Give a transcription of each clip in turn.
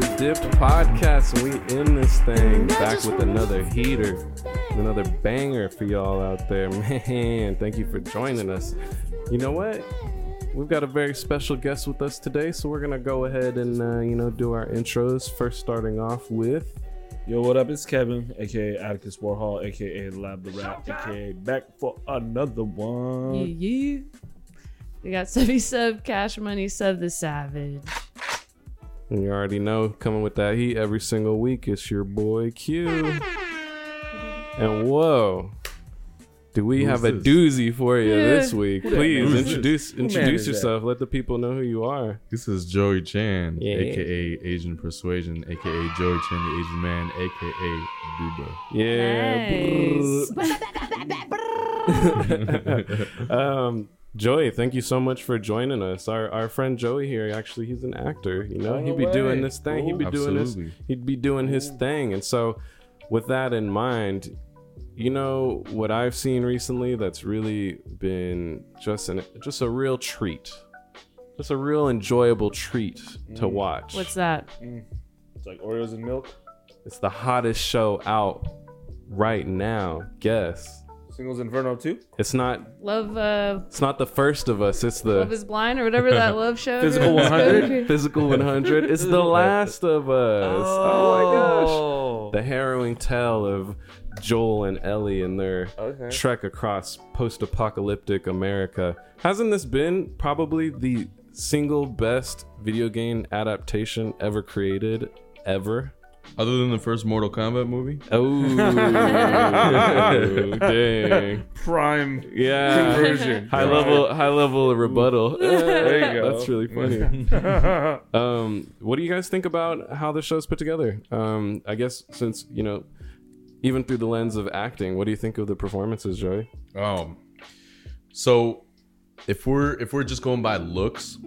the Dipped Podcast. and We in this thing back with another heater, another banger for y'all out there. Man, thank you for joining us. You know what? We've got a very special guest with us today, so we're gonna go ahead and uh, you know do our intros. First, starting off with Yo, what up? It's Kevin, aka Atticus Warhol, aka Lab the Rat, aka back for another one. Yeah, yeah. We got Subby Sub, Cash Money Sub the Savage. And you already know, coming with that heat every single week, it's your boy Q. And whoa, do we Who's have a this? doozy for you Yeah. this week? Who that Please man is? introduce Who man introduce is that? yourself. Let the people know who you are. This is Joey Chan, Yeah. aka Asian Persuasion, aka Joey Chan, the Asian man, aka Duba. Yeah. um, Joey, thank you so much for joining us. Our our friend Joey here, actually, he's an actor. You know, he'd be no doing this thing. He'd be Cool. doing this. He'd be doing his thing. And so, with that in mind, you know what I've seen recently that's really been just an just a real treat, just a real enjoyable treat to Mm. watch. What's that? It's like Oreos and milk. It's the hottest show out right now. Guess Singles Inferno too. it's not. Love the It's not the first of us. It's the Love is Blind or whatever that love show. Physical 100? Physical 100. It's The Last of Us. Oh, oh my gosh. Oh. The harrowing tale of Joel and Ellie and their Okay. trek across post apocalyptic America. Hasn't this been probably the single best video game adaptation ever created? Ever? Other than the first Mortal Kombat movie, Oh, dang. Prime Yeah. conversion. High level, high level rebuttal. There you go. That's really funny. um, what do you guys think about how the show's put together? Um, I guess since you know, even through the lens of acting, what do you think of the performances, Joey? um, so if we're if we're just going by looks,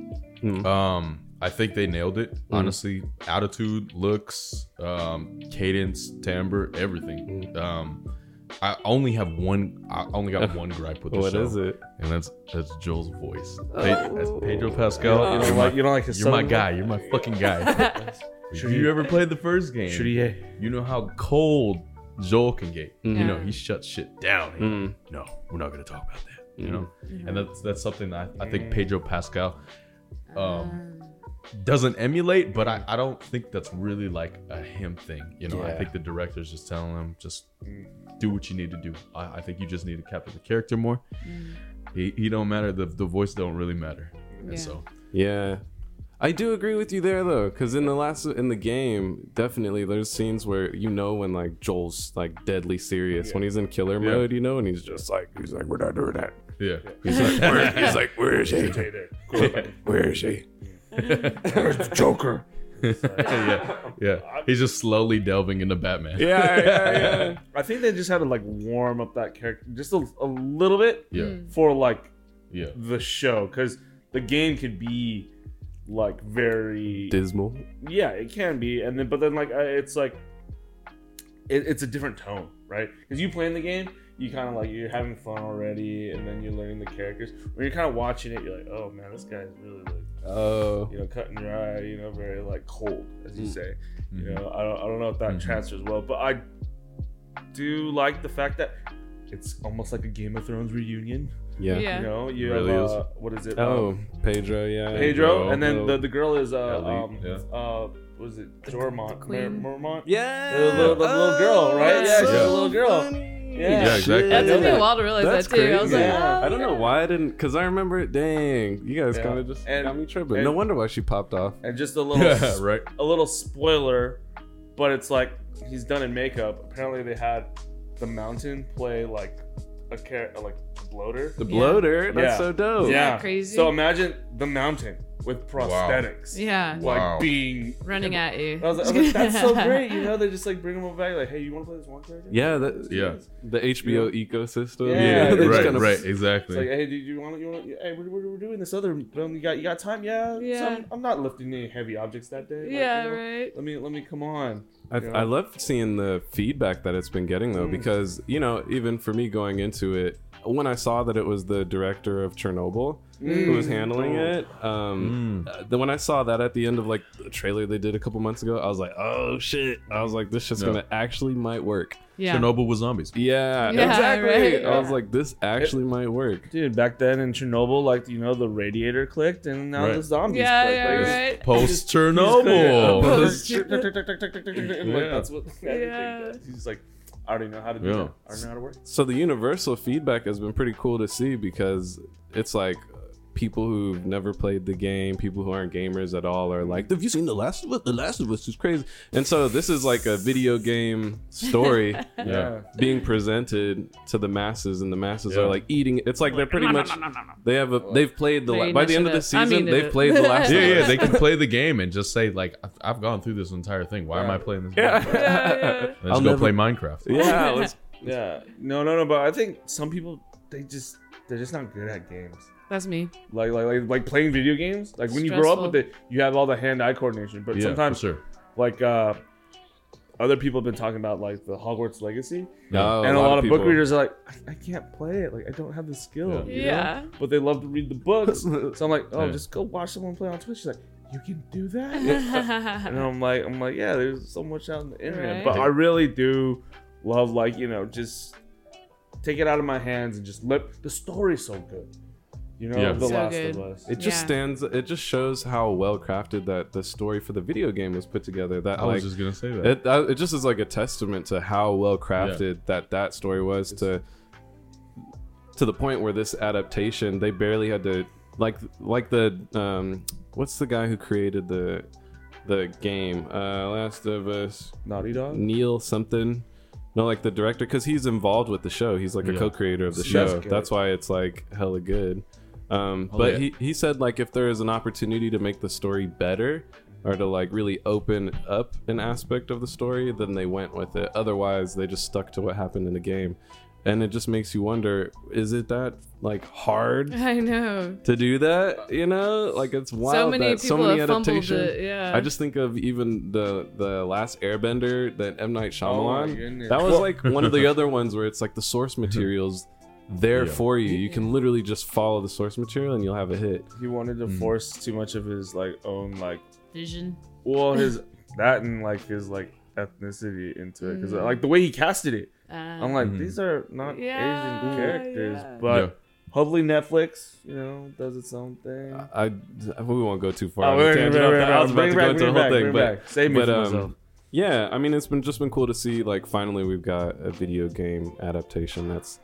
Hmm. um, I think they nailed it. Honestly, attitude, looks, um, cadence, timbre, everything. Um, I only have one. I only got one gripe with the What show. is it? and that's that's Joel's voice. Pe- that's Pedro Pascal. You you're don't my, like, you don't like his you're my southern- guy. You're my fucking guy. Should you ever played the first game? Should he? You know how cold Joel can get. You know he shuts shit down. He- Mm. No, we're not gonna talk about that. You know, and that's that's something that I, I think Pedro Pascal um, doesn't emulate, but I, mm. I don't think that's really like a him thing. You know, I think the director's just telling him just do what you need to do. I, I think you just need to capture the character more. Mm. He, he don't matter. The the voice don't really matter. And Yeah. so Yeah. I do agree with you there though, because in the last in the game, definitely there's scenes where you know when like Joel's like deadly serious when he's in killer Yeah. mode, you know, and he's just like he's like we're not doing that. yeah, He's like where, he's like where is he? Where is he? Joker. yeah, yeah. He's just slowly delving into Batman. Yeah, yeah, yeah. I think they just had to like warm up that character just a, a little bit yeah, hmm. for like yeah. the show because the game could be like very Dismal. yeah it can be and then but then like it's like it, it's a different tone right because you playing the game you kind of like you're having fun already and then you're learning the characters when you're kind of watching it you're like oh man this guy's really like Oh. you know cutting your eye you know very like cold as you Mm. say Mhm. you know I don't, I don't know if that Mhm. transfers well but i do like the fact that it's almost like a game of thrones reunion Yeah. Yeah. you know you Really have is. uh, what is it Oh, Um, Pedro, yeah. Pedro, Pedro, and then the, the girl is uh Ellie, um yeah. uh what is it Jormont queen. Mer- Mermont Yeah. The little- the little girl, right? Yeah, she's a little girl. funny. Yeah. Yeah, exactly. That took me Yeah. a while to realize That's that too. I was like, Yeah. oh, I don't know oh, why I didn't, because I remember it. Dang, you guys Yeah. kind of just And- got me tripping. and- no wonder why she popped off. and just a little Yeah, right. a little spoiler but it's like he's done in makeup apparently they had the mountain play like a char- like bloater The Yeah. bloater, that's Yeah. so dope. yeah crazy? so imagine the mountain with prosthetics Yeah. like Wow. being Running at you. I was, like, I was like, that's so great you know they just like bring them over back like hey you want to play this one character Yeah, that, Yeah. the HBO ecosystem. Yeah, Yeah, they just right, kinda- right, It's exactly. like, hey, do you want? You want? Hey, we're, we're, we're doing this other film. You got you got time? Yeah. Yeah. So I'm, I'm not lifting any heavy objects that day. Like, yeah, you know, right. Let me let me come on. I, Yeah. I love seeing the feedback that it's been getting though, Mm. because you know, even for me going into it, when I saw that it was the director of Chernobyl who was handling it, um, uh, then when I saw that at the end of like the trailer they did a couple months ago, I was like, oh shit! I was like, this shit's Yeah. gonna actually might work. Yeah. Chernobyl with zombies. Yeah, Yeah, exactly. right. I was like, this actually might work. Dude, back then in Chernobyl, like you know, the radiator clicked, and now Right. the zombies. Yeah, click. yeah, Like, right. Post Chernobyl. Post- like, Yeah. that's what. Yeah. He's just like, I already know how to do Yeah. that. I already know how to work. So the universal feedback has been pretty cool to see because it's like people who've never played the game, people who aren't gamers at all are like, "Have you seen the Last of Us? The Last of Us is crazy." And so this is like a video game story Yeah. being presented to the masses, and the masses Yeah. are like eating. It's like they're pretty much they have a they've played the They la- by the end of the initiative. I season mean, they've it- played the Last. Yeah, of yeah, Us. they can play the game and just say like, "I've, I've gone through this entire thing. Why am I playing this? Yeah. game? Yeah, yeah. Let's I'll go never- play Minecraft." yeah, let's Yeah. No, no, no. But I think some people they just they're just not good at games. That's me. Like like like, like playing video games. Like when you grow up with it, you have all the hand-eye coordination. But Yeah, sometimes, for sure. like uh, other people have been talking about like the Hogwarts Legacy, No, and a lot, of book people- readers are like, I, I can't play it. Like I don't have the skill. Yeah. you know? Yeah. But they love to read the books. so I'm like, oh, Yeah. just go watch someone play on Twitch. She's like, you can do that. and I'm like, I'm like, yeah, there's so much out on the internet, Right. but I really do love like you know just take it out of my hands and just let the story's so good. You know, Yeah. The So Last good. of Us. It just Yeah. stands. It just shows how well crafted that the story for the video game was put together. That I like was just gonna say that. it, uh, it just is like a testament to how well crafted that that story was to to the point where this adaptation they barely had to like like the um what's the guy who created the the game uh Last of Us Naughty Dog. Neil something no like the director because he's involved with the show he's like a Yeah. co-creator of the That's show good. that's why it's like hella good um Oh, but yeah. he, he said like if there is an opportunity to make the story better or to like really open up an aspect of the story then they went with it otherwise they just stuck to what happened in the game and it just makes you wonder is it that like hard I know. to do that you know like it's wild so many that people so many have fumbled adaptations it. Yeah. I just think of even the the last Airbender that M Night Shyamalan. Oh goodness. that was like one of the other ones where it's like the source materials there Yeah. for you. You can literally just follow the source material and you'll have a hit. He wanted to force too much of his like own like vision. well his that and like his like ethnicity into it because Mm. like the way he casted it. Uh, I'm like Mhm. these are not Yeah, Asian characters, yeah. but Yeah. hopefully Netflix you know does its own thing. I, I we won't go too far. Oh, on the wait, tangent wait, of wait, that. wait, I was about bring to it go back, into the whole back, thing, but. Save me but, from um, myself. yeah, I mean it's been just been cool to see like finally we've got a video game adaptation that's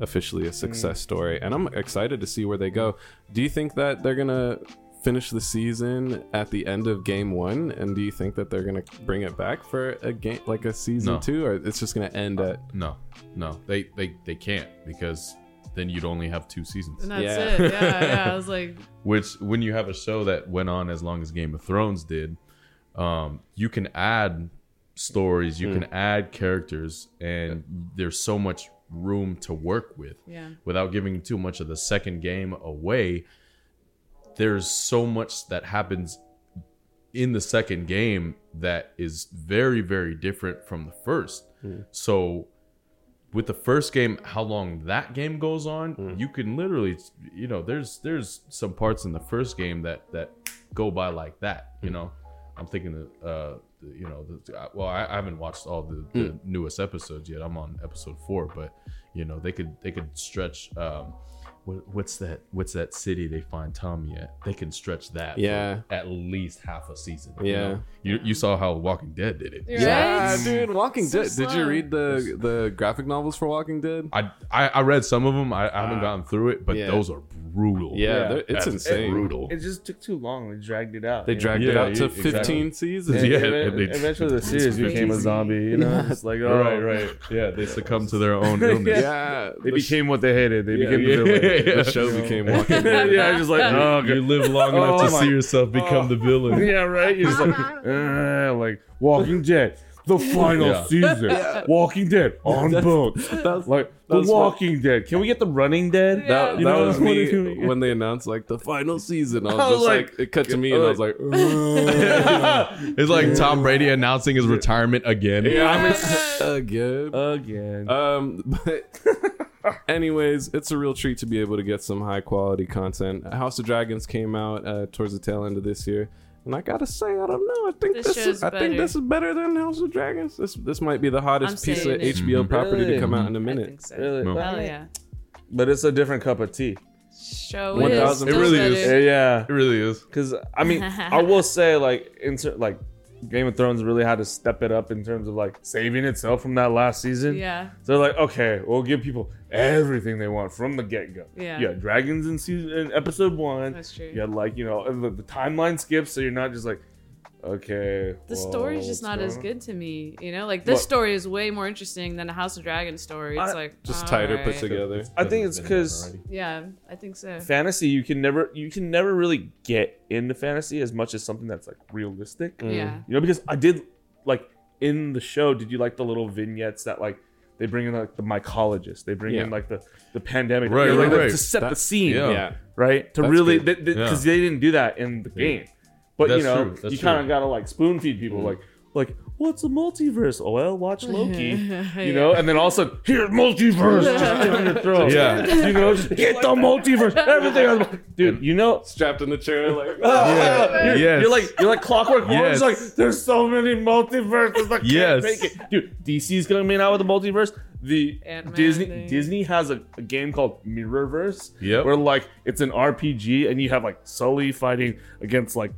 officially a success Mm. story, and I'm excited to see where they go. Do you think that they're gonna finish the season at the end of game one, and do you think that they're gonna bring it back for a game like a season No. two, or it's just gonna end at? no, no, they they they can't because then you'd only have two seasons. and that's Yeah. it. Yeah, yeah. I was like, Which when you have a show that went on as long as Game of Thrones did, um, you can add stories, you Mm. can add characters, and there's so much room to work with. yeah. without giving too much of the second game away, there's so much that happens in the second game that is very, very different from the first. Hmm. So, with the first game, how long that game goes on, hmm. you can literally, you know, there's there's some parts in the first game that that go by like that. You hmm. know, I'm thinking that, uh, you know, the, well, I, I haven't watched all the, the newest episodes yet. I'm on episode four, but you know, they could they could stretch. Um, what, what's that? What's that city they find Tommy at? They can stretch that. Yeah. at least half a season. you Yeah. know? You you saw how Walking Dead did it. You're Yeah, dude, Walking So Dead. Did you read the the graphic novels for Walking Dead? I, I I read some of them. I, I haven't gotten through it, but Yeah. those are brutal. Yeah, Yeah. it's That's insane. brutal. It just took too long. They dragged it out. They you know? dragged it Yeah, out to exactly. 15 seasons. Yeah, Ev- and they- eventually the series became a zombie. You know, it's like oh, Right, right. Yeah, they succumb to their own illness. Yeah, They the became what they hated. They Yeah, became yeah, the villain. yeah. the show became Walking Dead. yeah, just like oh, You live long enough Oh to see yourself become oh. the villain. yeah, right. You're just like, uh, like Walking Dead, the final Yeah. season. Walking Dead on books. That's- Like that the was fun. Walking Dead. Can we get the Running Dead? That, You that know was what me I'm when they announced like the final season. I was, I was just like, like- it cut to me and I was like, It's like Tom Brady announcing his retirement again. yeah, I'm again. Again. Um, but anyways, it's a real treat to be able to get some high quality content. House of Dragons came out uh, towards the tail end of this year. And I gotta say, I don't know. I think This this, show's is. I think better. this is better than House of Dragons. This this might be the hottest I'm piece of it. HBO mm-hmm. property Really? to come out in a minute. think so. Really? No. Hell yeah. But it's a different cup of tea. Show One is It really better. is. Yeah, yeah. It really is. Because I mean, I will say like insert like Game of Thrones really had to step it up in terms of like saving itself from that last season. Yeah. So they're like, okay, we'll give people everything they want from the get go. Yeah. You had dragons in season in episode one. That's true. You had like you know the, the timeline skips, so you're not just like, okay. The well, story's just not as good to me. You know, like this What? story is way more interesting than a House of Dragons story. It's I- like Just all tighter put together. I think it's Been done because. Yeah, I think so. fantasy you can never you can never really get into fantasy as much as something that's like realistic. Mm. Yeah. You know, because I did like in the show. Did you like the little vignettes that like they bring in like the mycologist? They bring Yeah. in like the the pandemic, Right, right, like, right. to set the scene, yeah. Yeah. right? To That's really good. because Yeah. they didn't do that in the game. But That's you know, you kind of gotta like spoon feed people, like like what's a multiverse? Oh, well, watch Loki, you know, and then also here's multiverse just down your throat. Yeah. you know, just get the multiverse. Everything, else. dude. You know, Strapped in the chair, like yeah. You're, Yes. you're like you're like clockwork orange. Yes. Like there's so many multiverses. I can't Yes. make it. Dude, DC's coming out with a multiverse. The Ant-Man Disney thing. Disney has a, a game called Mirrorverse. Yep. Where like it's an RPG and you have like Sully fighting against like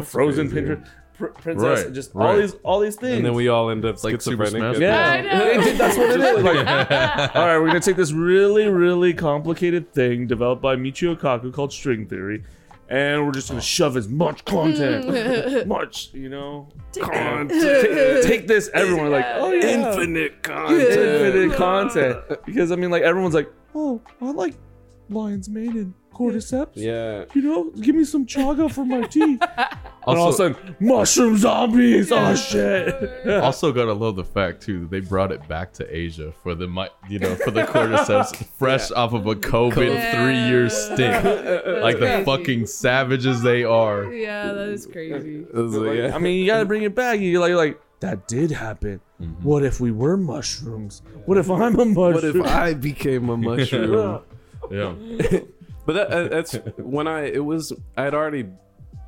the Frozen crazy. prin- pr- princess Right, and just all right. these all these things. and then we all end up like Super schizophrenic. Smash yeah, I know. That's what it is. Like, all right, we're gonna take this really, really complicated thing developed by Michio Kaku called String Theory, and we're just gonna shove as much content, much, you know, content. Take, take this, everyone. Like, oh yeah, Infinite content. infinite content. Because I mean, like everyone's like, oh, I like lion's mane and cordyceps. Yeah. You know, give me some chaga for my tea. and all of a Also, sudden, mushroom zombies. Oh shit. also gotta love the fact too that they brought it back to Asia for the mi- you know for the cordyceps fresh off of a COVID Yeah. three year stint, like the crazy. fucking savages they are. Yeah, that is crazy. It was like, yeah. I mean, you gotta bring it back. You're like, like that did happen. Mm-hmm. What if we were mushrooms? What if I'm a mushroom? what if I became a mushroom? Yeah, But that, uh, that's when I it was I had already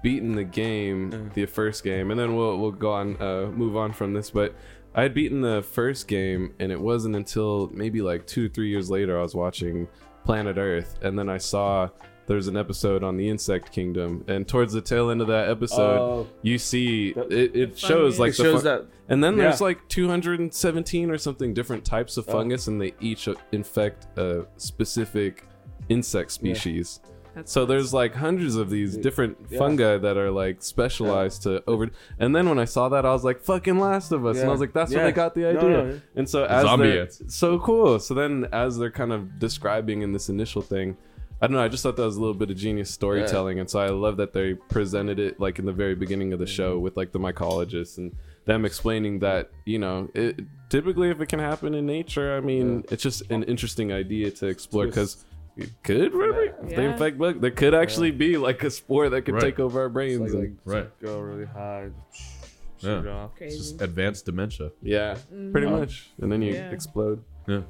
beaten the game, the first game, and then we'll we'll go on uh, move on from this. But I had beaten the first game, and it wasn't until maybe like two three years later I was watching Planet Earth, and then I saw there's an episode on the Insect Kingdom, and towards the tail end of that episode, Oh. you see it, it shows like it the shows fun- that and then Yeah. there's like 217 or something different types of Oh. fungus, and they each uh, infect a specific insect species. That's So there's like hundreds of these different Yeah. fungi that are like specialized to over. And then when I saw that, I was like, "Fucking Last of Us," and I was like, "That's where Yeah. they got the No, idea." no, yeah. And so as Zombie they're so cool. So then as they're kind of describing in this initial thing. I don't know. I just thought that was a little bit of genius storytelling, and so I love that they presented it like in the very beginning of the mm-hmm. show with like the mycologists and them explaining that you know it, typically if it can happen in nature, I mean it's just an interesting idea to explore because it could really if they Yeah. infect bug, there could actually be like a spore that could Right. take over our brains. like, like Right. go really high. Yeah. shoot off. Crazy. just advanced dementia. yeah, pretty mm-hmm. much, and then you Yeah. explode. Yeah,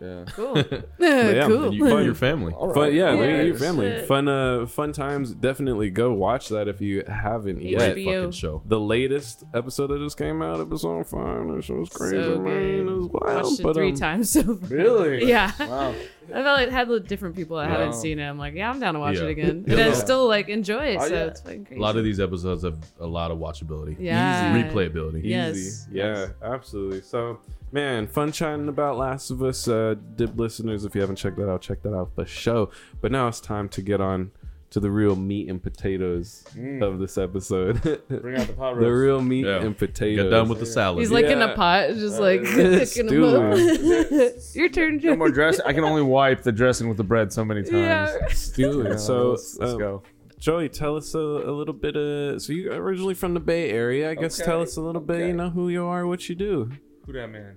Yeah. Cool. yeah, cool. you and your family. Fun, yeah, look Yeah, your family. shit. Fun, uh, fun times. Definitely go watch that if you haven't yet. Fucking show. The latest episode that just came out, episode five, that shit was crazy, So man. good. It was wild, Watched it three um, times so far. Really? Yeah. Wow. I felt it had different people that Wow. haven't seen it. I'm like, yeah, I'm down to watch Yeah. it again. Yeah. And I still like enjoy it, Oh, so yeah. it's fucking crazy. A lot of these episodes have a lot of watchability, Yeah. easy replayability. Yeah. easy. Yes. Yeah, Yes. absolutely. So, man, fun chatting about Last of Us. Uh, Dib listeners, if you haven't checked that out, check that out for show. But now it's time to get on to the real meat and potatoes Mm. of this episode. Bring out the pot roast. the real meat Yeah. and potatoes. Get done with the salad. He's like in a pot, just like Uh, cooking them up. Your turn, No more dressing. I can only wipe the dressing with the bread so many times. Yeah. Stew. Yeah, so, let's, let's uh, go. Joey, tell us a, a little bit. of. so you're originally from the Bay Area, I guess. Okay, Tell us a little bit. okay. You know who you are, what you do. Who that man?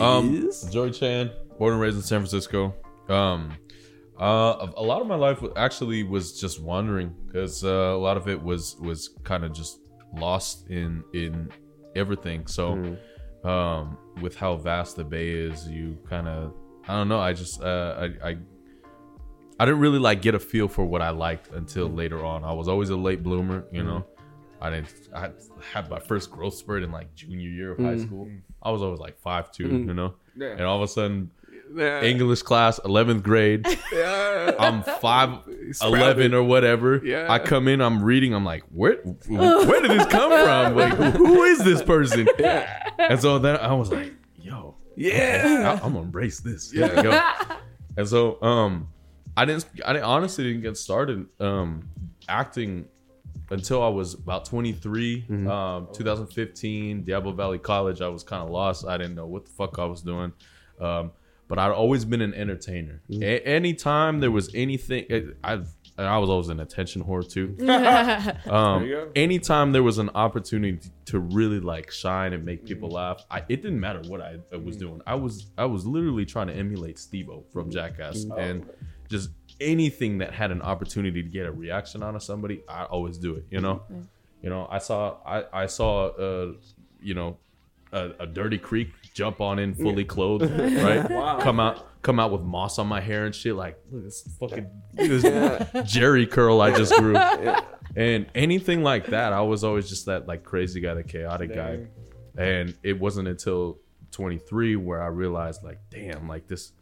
Um, Is- Joey Chan, born and raised in San Francisco. Um, uh, a lot of my life actually was just wandering because uh, a lot of it was was kind of just lost in in everything. So, Mm. um, with how vast the Bay is, you kind of I don't know. I just uh, I, I I didn't really like get a feel for what I liked until later on. I was always a late bloomer, you know. I didn't. I had my first growth spurt in like junior year of high school. I was always like five two, you know. Yeah. And all of a sudden, Yeah. English class, eleventh grade, Yeah. I'm five Sprouted. eleven or whatever. Yeah. I come in, I'm reading, I'm like, where where did this come from? Like, who is this person? And so then I was like, yo, Yeah. I, am gonna embrace this. Yeah, go. And so, um, I didn't, I didn't, honestly didn't get started, um, acting until I was about 23, um, 2015, Diablo Valley College. I was kind of lost. I didn't know what the fuck I was doing. Um, but I'd always been an entertainer. A- anytime there was anything, I've, and I was always an attention whore too. Um, There anytime there was an opportunity to really like shine and make people laugh, I, it didn't matter what I, I was doing. I was I was literally trying to emulate Steve-O from Jackass, and just anything that had an opportunity to get a reaction out of somebody, I always do it. You know, you know. I saw I I saw uh you know a, a dirty creek jump on in fully clothed, right? Wow. Come out come out with moss on my hair and shit. Like look this fucking this Jerry curl I just grew. And anything like that, I was always just that like crazy guy, the chaotic guy. And it wasn't until 23 where I realized like, damn, like this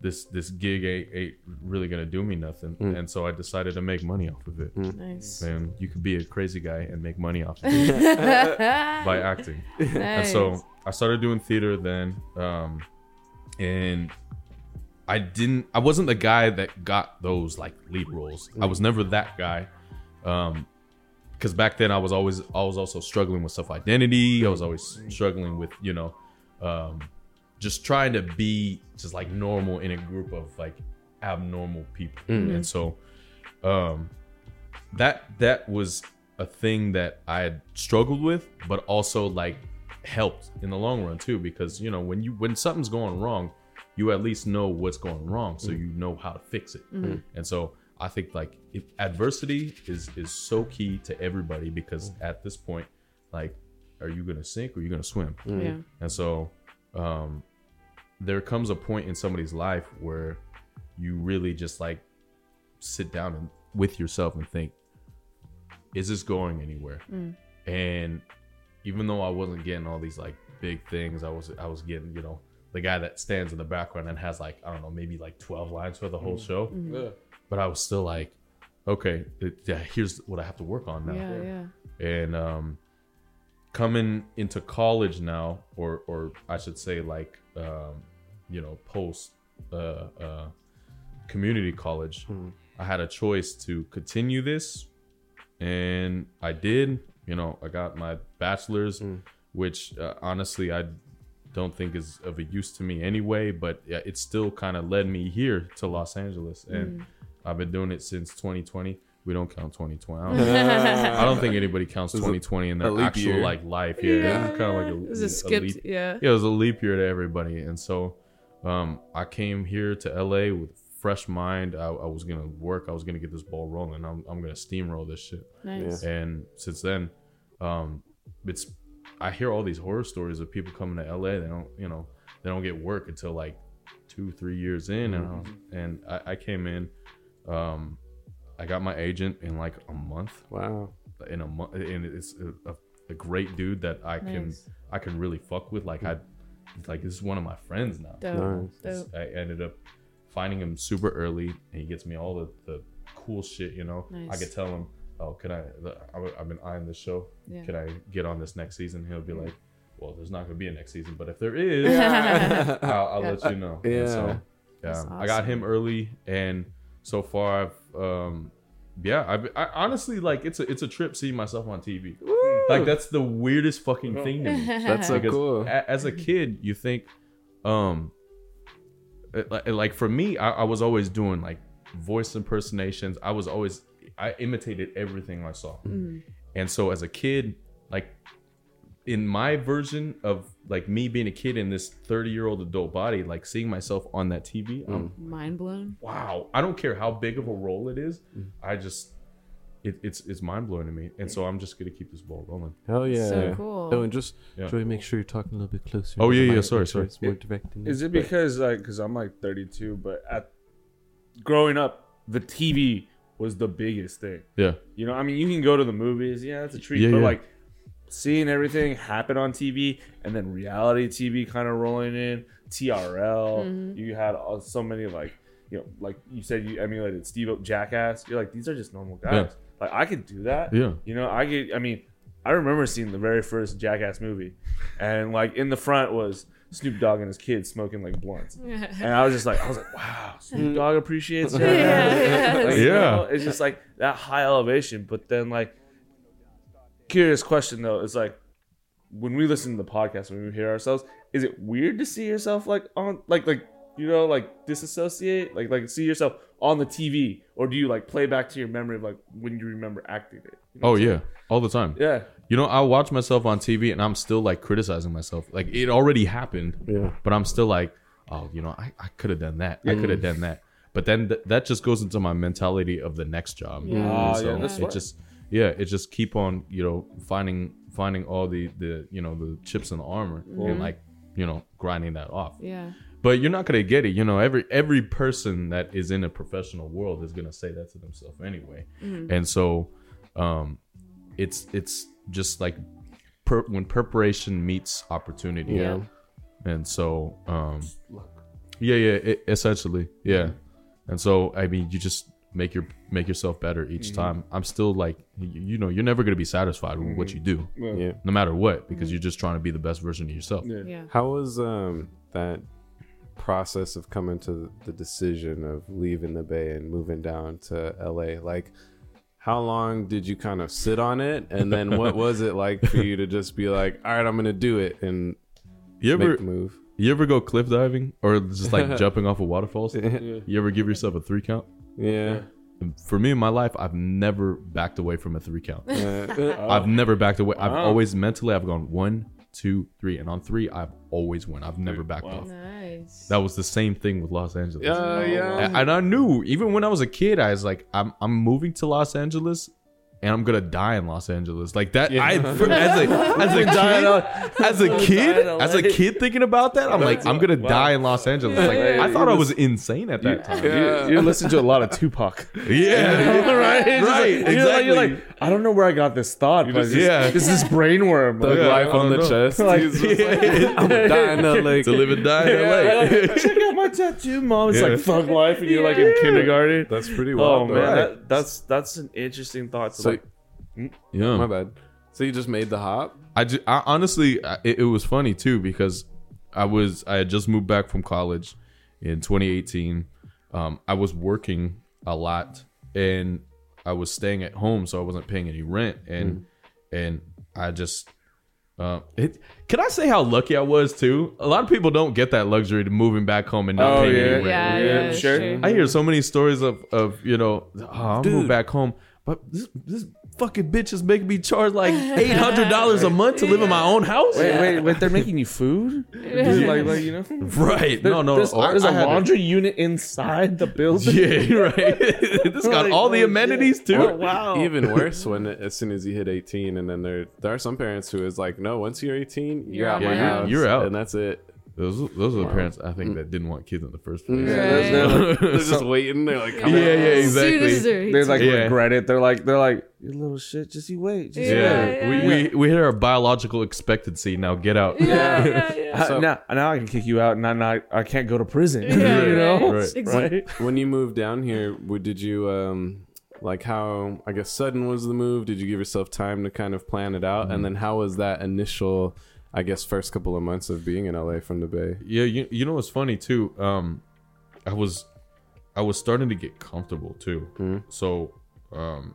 this this gig ain't, ain't really gonna do me nothing. And so I decided to make money off of it. nice. And you could be a crazy guy and make money off of it by acting. Nice. And so I started doing theater then. Um, and I didn't, I wasn't the guy that got those like lead roles. I was never that guy. Um, because back then I was always, I was also struggling with self identity. I was always struggling with, you know, um, just trying to be just like normal in a group of like abnormal people. Mm. And so, um, that that was a thing that I had struggled with, but also like helped in the long run too. Because you know when you when something's going wrong, you at least know what's going wrong, so mm. you know how to fix it. Mm-hmm. And so I think like if adversity is is so key to everybody because at this point, like, are you gonna sink or are you gonna swim? Mm. yeah. And so um, there comes a point in somebody's life where you really just like sit down and with yourself and think, is this going anywhere? And even though I wasn't getting all these like big things, I was I was getting, you know, the guy that stands in the background and has like, I don't know, maybe like 12 lines for the whole show. Yeah. But I was still like, okay, it, yeah, here's what I have to work on now Yeah, yeah. and um coming into college now or or i should say like um you know post uh uh community college i had a choice to continue this and i did. You know i got my bachelor's which uh, honestly i don't think is of a use to me anyway but it still kind of led me here to los angeles and i've been doing it since 2020 we don't count 2020 I don't, I don't think anybody counts 2020 in a their actual year. like life. Yeah, Yeah. kind of like a, It was a a skipped, leap. yeah. Yeah, it was a leap year to everybody, and so um, I came here to LA with fresh mind. I, I was gonna work. I was gonna get this ball rolling. I'm, I'm gonna steamroll this shit. Nice. And since then, um, it's I hear all these horror stories of people coming to LA. They don't, you know, they don't get work until like two, three years in, and I, and I, I came in. Um, I got my agent in like a month Wow. in a month and it's a, a, a great dude that i can i can really fuck with like i like this is one of my friends now Dope. Nice. Dope. i ended up finding him super early and he gets me all the, the cool shit you know i Nice. could tell him oh can i the- I- i've been eyeing this show Yeah. can i get on this next season he'll be like well there's not gonna be a next season but if there is I'll, I'll let you know. Yeah. So, yeah. That's I got him early, and so far I've, um, yeah, I've, I honestly like it's a it's a trip seeing myself on TV. Like that's the weirdest fucking thing to me. That's so cool. a- as a kid, you think, um, it- like, like for me, I, I was always doing like voice impersonations. I was always I imitated everything I saw, and so as a kid, like in my version of like me being a kid in this 30 year old adult body, like seeing myself on that TV, I'm mm. Mind blown. wow. I don't care how big of a role it is. Mm. I just it, it's it's mind blowing to me, and so I'm just gonna keep this ball rolling. Hell yeah. So cool. Oh, and just Yeah. Joey, make sure you're talking a little bit closer. Oh, yeah, yeah, sorry, sorry. It's more direct. in Is it because like because I'm like 32, but at growing up, the TV was the biggest thing. Yeah, You know, I mean, you can go to the movies, yeah, that's a treat, Yeah, but yeah. like seeing everything happen on TV and then reality TV kind of rolling in, TRL, you had uh, so many like, you know, like you said, you emulated Steve O- Jackass. You're like, these are just normal guys. Yeah. Like I could do that. Yeah. You know, I get. I mean, I remember seeing the very first Jackass movie, and like in the front was Snoop Dogg and his kids smoking like blunts, and I was just like, I was like, wow, Snoop Dogg appreciates Jackass. Yeah, Like, you know, it's just like that high elevation. But then, like, curious question though is like, when we listen to the podcast, when we hear ourselves, is it weird to see yourself like on, like, like you know, like disassociate, like, like see yourself on the TV, or do you like play back to your memory of like when you remember acting it? You know Oh what I'm yeah, all the time. yeah. You know, I watch myself on TV and I'm still like criticizing myself. Like it already happened, Yeah. but I'm still like, oh, you know, I, I could have done that. I could have done that. But then th- that just goes into my mentality of the next job. Yeah. And Ah, so yeah, that's it smart. just yeah, it just keep on, you know, finding finding all the the you know the chips in the armor and like you know grinding that off. yeah. But you're not gonna get it. You know, every every person that is in a professional world is gonna say that to themselves anyway. And so, um, it's it's just like per, when preparation meets opportunity. Yeah. And so, um, yeah, yeah, it, essentially, yeah. And so, I mean, you just make your make yourself better each mm-hmm. time. I'm still like, you, you know, you're never gonna be satisfied with what mm-hmm. you do, Yeah. no matter what, because mm-hmm. you're just trying to be the best version of yourself. Yeah. Yeah. How was um that process of coming to the decision of leaving the Bay and moving down to LA? Like, how long did you kind of sit on it, and then what was it like for you to just be like, all right, I'm gonna do it and You ever make the move? You ever go cliff diving or just like jumping off of waterfalls? yeah. You ever give yourself a three count? Yeah. For me in my life, I've never backed away from a three count. Uh, I've never backed away. I've Wow. always mentally I've gone one, two, three, and on three I've always won. I've never backed off. Nice. That was the same thing with Los Angeles. yeah, yeah. A- and I knew even when I was a kid, I was like, I'm I'm moving to Los Angeles. And I'm gonna die in Los Angeles, like that. I for, as a as a kid, as a kid, as a kid thinking about that, I'm like, I'm gonna Wow. die in Los Angeles. Like Yeah. I thought I was insane at that time. Yeah. You, you listen to a lot of Tupac. Yeah, right? Right, like- you're like- exactly. You're like, I don't know where I got this thought, but just- it's, yeah. this is brainworm. Thug Like, life on the know. chest. Like- He's just like, I'm dying in LA. to live and die in Yeah, LA. check out my tattoo, mom. It's Yeah. like thug life, and you're like in Yeah. kindergarten. That's pretty wild. Oh wild. man, though. that, that's that's an interesting thought. To So- like, Yeah, My bad. So you just made the hop? I, ju- I honestly, I- it, it was funny too because I was I had just moved back from college in 2018. Um, I was working a lot and I was staying at home, so I wasn't paying any rent, and and I just. Uh, it, can I say how lucky I was too? A lot of people don't get that luxury to moving back home and not Oh, paying yeah. rent. Yeah, Yeah, yeah, sure. sure. I hear so many stories of of you know, oh, I'll move Dude. back home, but this this fucking bitch is making me charge like eight hundred dollars a month to live in my own house. wait, wait, wait, they're making you food? like, like, you know, Right? No, no. There's, I- there's I a had to- laundry unit inside the building. Yeah, right. this got Like, all the oh, amenities shit. too. Oh, wow. Even worse when as soon as you hit 18, and then there there are some parents who is like, no, once you're 18, you're, You're out out. my Yeah, house, you're out. and that's it. Those those are the parents I think that didn't want kids in the first place. Yeah, Right. they're, they're just waiting. They're like, come Yeah, on. yeah, exactly. they're like Yeah. regret it. They're like, they're like, you little shit. Just you wait. Just Yeah, wait. Yeah, yeah. we, we we hit our biological expectancy. Now get out. yeah, yeah, yeah. Uh, now, now I can kick you out, and I'm not, I can't go to prison. Yeah, you know, right. Right. Exactly. right? When you moved down here, did you um like how I guess sudden was the move? Did you give yourself time to kind of plan it out? And then how was that initial, I guess, first couple of months of being in LA from the Bay? Yeah, you you know what's funny too? Um, I was I was starting to get comfortable too. Mhm. So, um,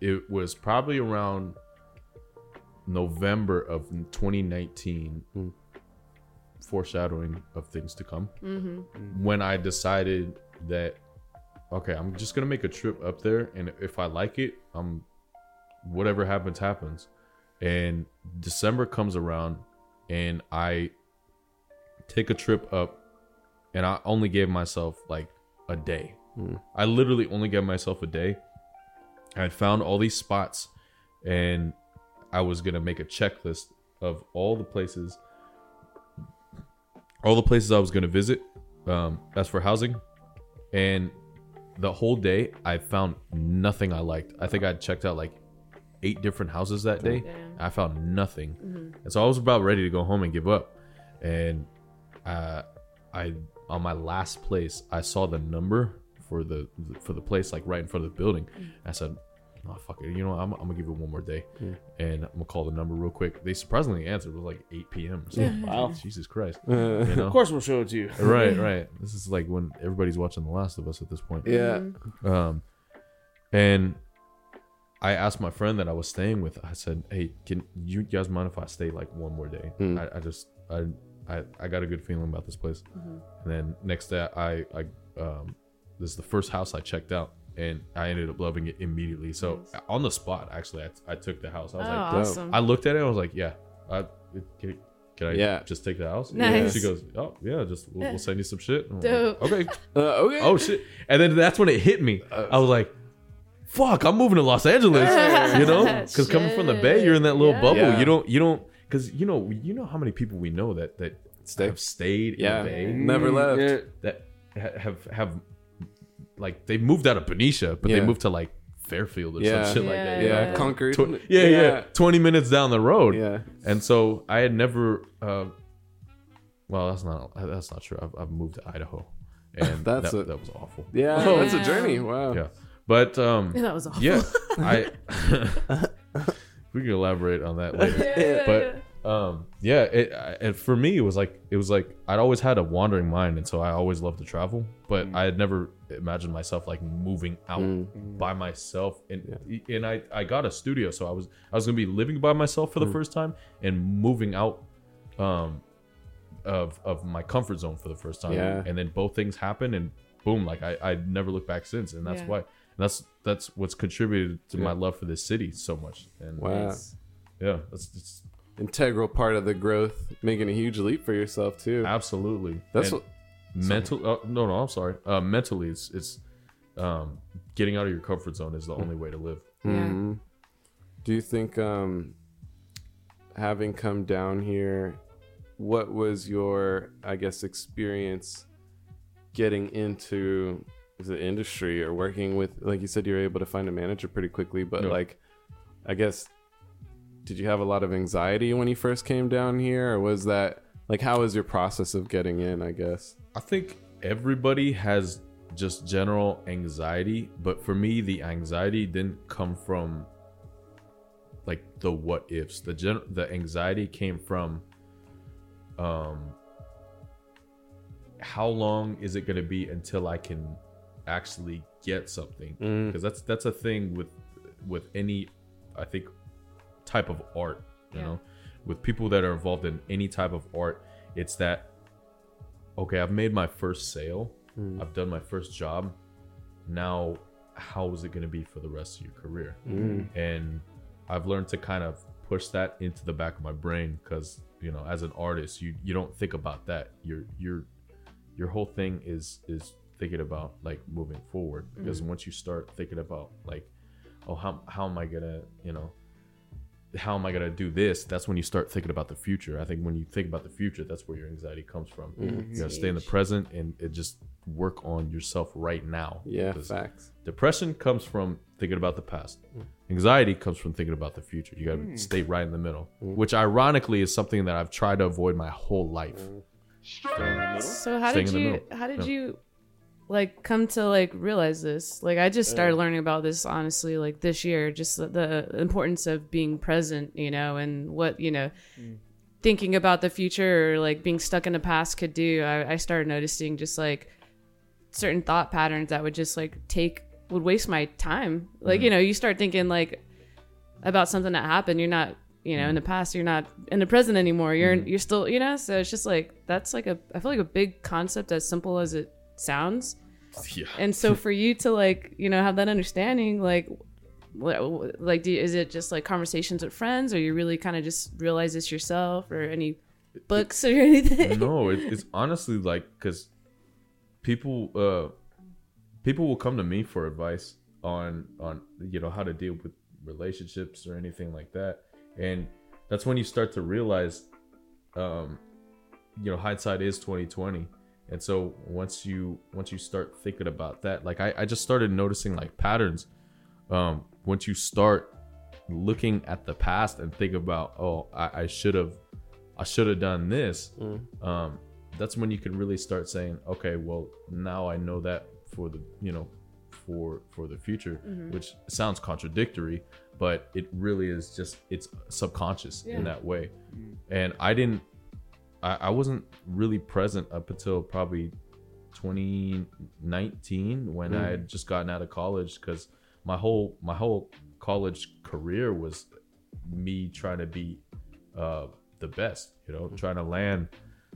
it was probably around November of 2019, Mm. foreshadowing of things to come. Mm-hmm. When I decided that okay, I'm just gonna make a trip up there, and if I like it, I'm whatever happens happens. And December comes around, and I take a trip up and I only gave myself like a day. Mm. I literally only gave myself a day. I found all these spots, and I was gonna make a checklist of all the places, all the places I was gonna visit. Um, as for housing, and the whole day I found nothing I liked. I think I checked out like eight different houses that day. Damn. I found nothing, and so I was about ready to go home and give up. And uh, I on my last place, I saw the number for the for the place like right in front of the building. I said, "Oh fuck it, you know, I'm, I'm gonna give it one more day, and I'm gonna call the number real quick." They surprisingly answered. It was like 8 p.m. or something. Wow. Jesus Christ, Uh, you know? Of course, we'll show it to you. Right, right. This is like when everybody's watching The Last of Us at this point. yeah. Um, and I asked my friend that I was staying with. I said, "Hey, can you guys mind if I stay like one more day? Mm. I, I just I, I I got a good feeling about this place." And then next day, I I um, this is the first house I checked out, and I ended up loving it immediately. So Nice. on the spot, actually, I, I took the house. I Oh, was like, awesome. I looked at it. I was like, "Yeah, I, can, can I Yeah. just take the house?" Nice. She goes, "Oh yeah, just we'll, we'll send you some shit." I'm like, okay Uh, okay. oh shit and then that's when it hit me i was like fuck i'm moving to los angeles you know because coming from the bay you're in that little Shit. bubble Yeah. you don't you don't because you know you know how many people we know that that Stay. have stayed Yeah. in the bay Never left. Yeah. that ha- have have like they moved out of benicia but Yeah. they moved to like fairfield or Yeah. some shit like that Yeah. you know? Yeah, Concord. Tw- yeah, yeah, 20 minutes down the road. Yeah. And so I had never, uh, well, that's not, that's not true. I've, I've moved to Idaho and That's that, a- that was awful. Yeah, Oh. that's a journey. Wow. Yeah. But, um, that was awful. yeah, I, we can elaborate on that later. But, um, yeah, it, I- and for me, it was like, it was like, I'd always had a wandering mind. And so I always loved to travel, but I had never imagined myself like moving out Mm. by myself and and I I got a studio so I was I was going to be living by myself for the first time and moving out um of of my comfort zone for the first time Yeah. and then both things happened and boom like I I never looked back since and that's Yeah. why and that's that's what's contributed to my love for this city so much and Wow. Nice. yeah that's it's Integral part of the growth, making a huge leap for yourself too. absolutely That's And what. mental uh, no no I'm sorry uh mentally it's it's um getting out of your comfort zone is the only way to live Yeah. Mhm. Do you think, um, having come down here, what was your, I guess, experience getting into the industry or working with? Like you said, you were able to find a manager pretty quickly, but Yeah. like, I guess, did you have a lot of anxiety when you first came down here, or was that like how was your process of getting in? I guess. I think everybody has just general anxiety, but for me, the anxiety didn't come from like the what ifs. The gen- the anxiety came from um how long is it going to be until I can actually get something? Mm. Because that's that's a thing with with any I think type of art, you Yeah. know, with people that are involved in any type of art, it's that okay, I've made my first sale, Mm. I've done my first job. Now, how is it going to be for the rest of your career? Mm. And I've learned to kind of push that into the back of my brain because you know, as an artist, you you don't think about that. Your your your whole thing is is thinking about like moving forward because mm-hmm. once you start thinking about like, oh, how how am I gonna you know how am I gonna do this? That's when you start thinking about the future. I think when you think about the future, that's where your anxiety comes from. Mm-hmm. Mm-hmm. You gotta stay in the present and it just work on yourself right now. Yeah, facts. Depression comes from thinking about the past. Mm. Anxiety comes from thinking about the future. You gotta mm. stay right in the middle, mm. which ironically is something that I've tried to avoid my whole life. So how Staying did in the you how did Yeah. you like come to like realize this? Like I just started learning about this honestly like this year, just the, the importance of being present, you know, and what, you know, mm. thinking about the future or like being stuck in the past could do. I, I started noticing just like certain thought patterns that would just like take would waste my time. Like, you mm. know, you start thinking like about something that happened, you're not you know in the mm. past you're not in the present anymore. You're you're still you know? So it's just like that's like a i feel like a big concept as simple as it sounds. Yeah. and so for you to like you know have that understanding like what, like do you, is it just like conversations with friends or you really kind of just realize this yourself or any books or anything? No, it, it's honestly like because people uh people will come to me for advice on on you know how to deal with relationships or anything like that. And that's when you start to realize um you know hindsight is 2020 and so once you once you start thinking about that like i, I just started noticing like patterns. Um once you start looking at the past and think about oh i, I should have i should have done this um that's when you can really start saying okay well now i know that for the you know for for the future which sounds contradictory but it really is just it's subconscious Yeah. in that way. And i didn't I, I wasn't really present up until probably 2019 when i had mm. just gotten out of college because my whole my whole college career was me trying to be uh the best you know mm. trying to land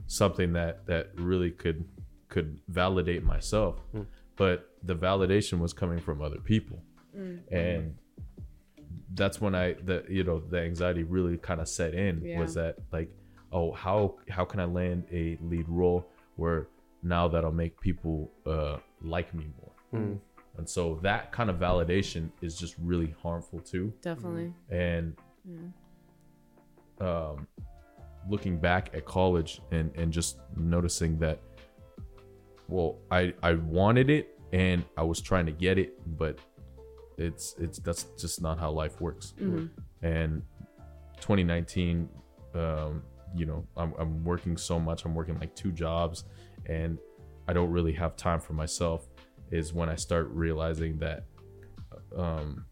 something that that really could could validate myself. Mm. But the validation was coming from other people. And that's when i the you know the anxiety really kind of set in Yeah. was that like oh how how can i land a lead role where now that'll make people uh like me more Mm. and so that kind of validation is just really harmful too Definitely. and Yeah. um, looking back at college and and just noticing that well i i wanted it and i was trying to get it but it's it's that's just not how life works Mm-hmm. and 2019 um you know I'm, I'm working so much i'm working like two jobs and i don't really have time for myself is when i start realizing that um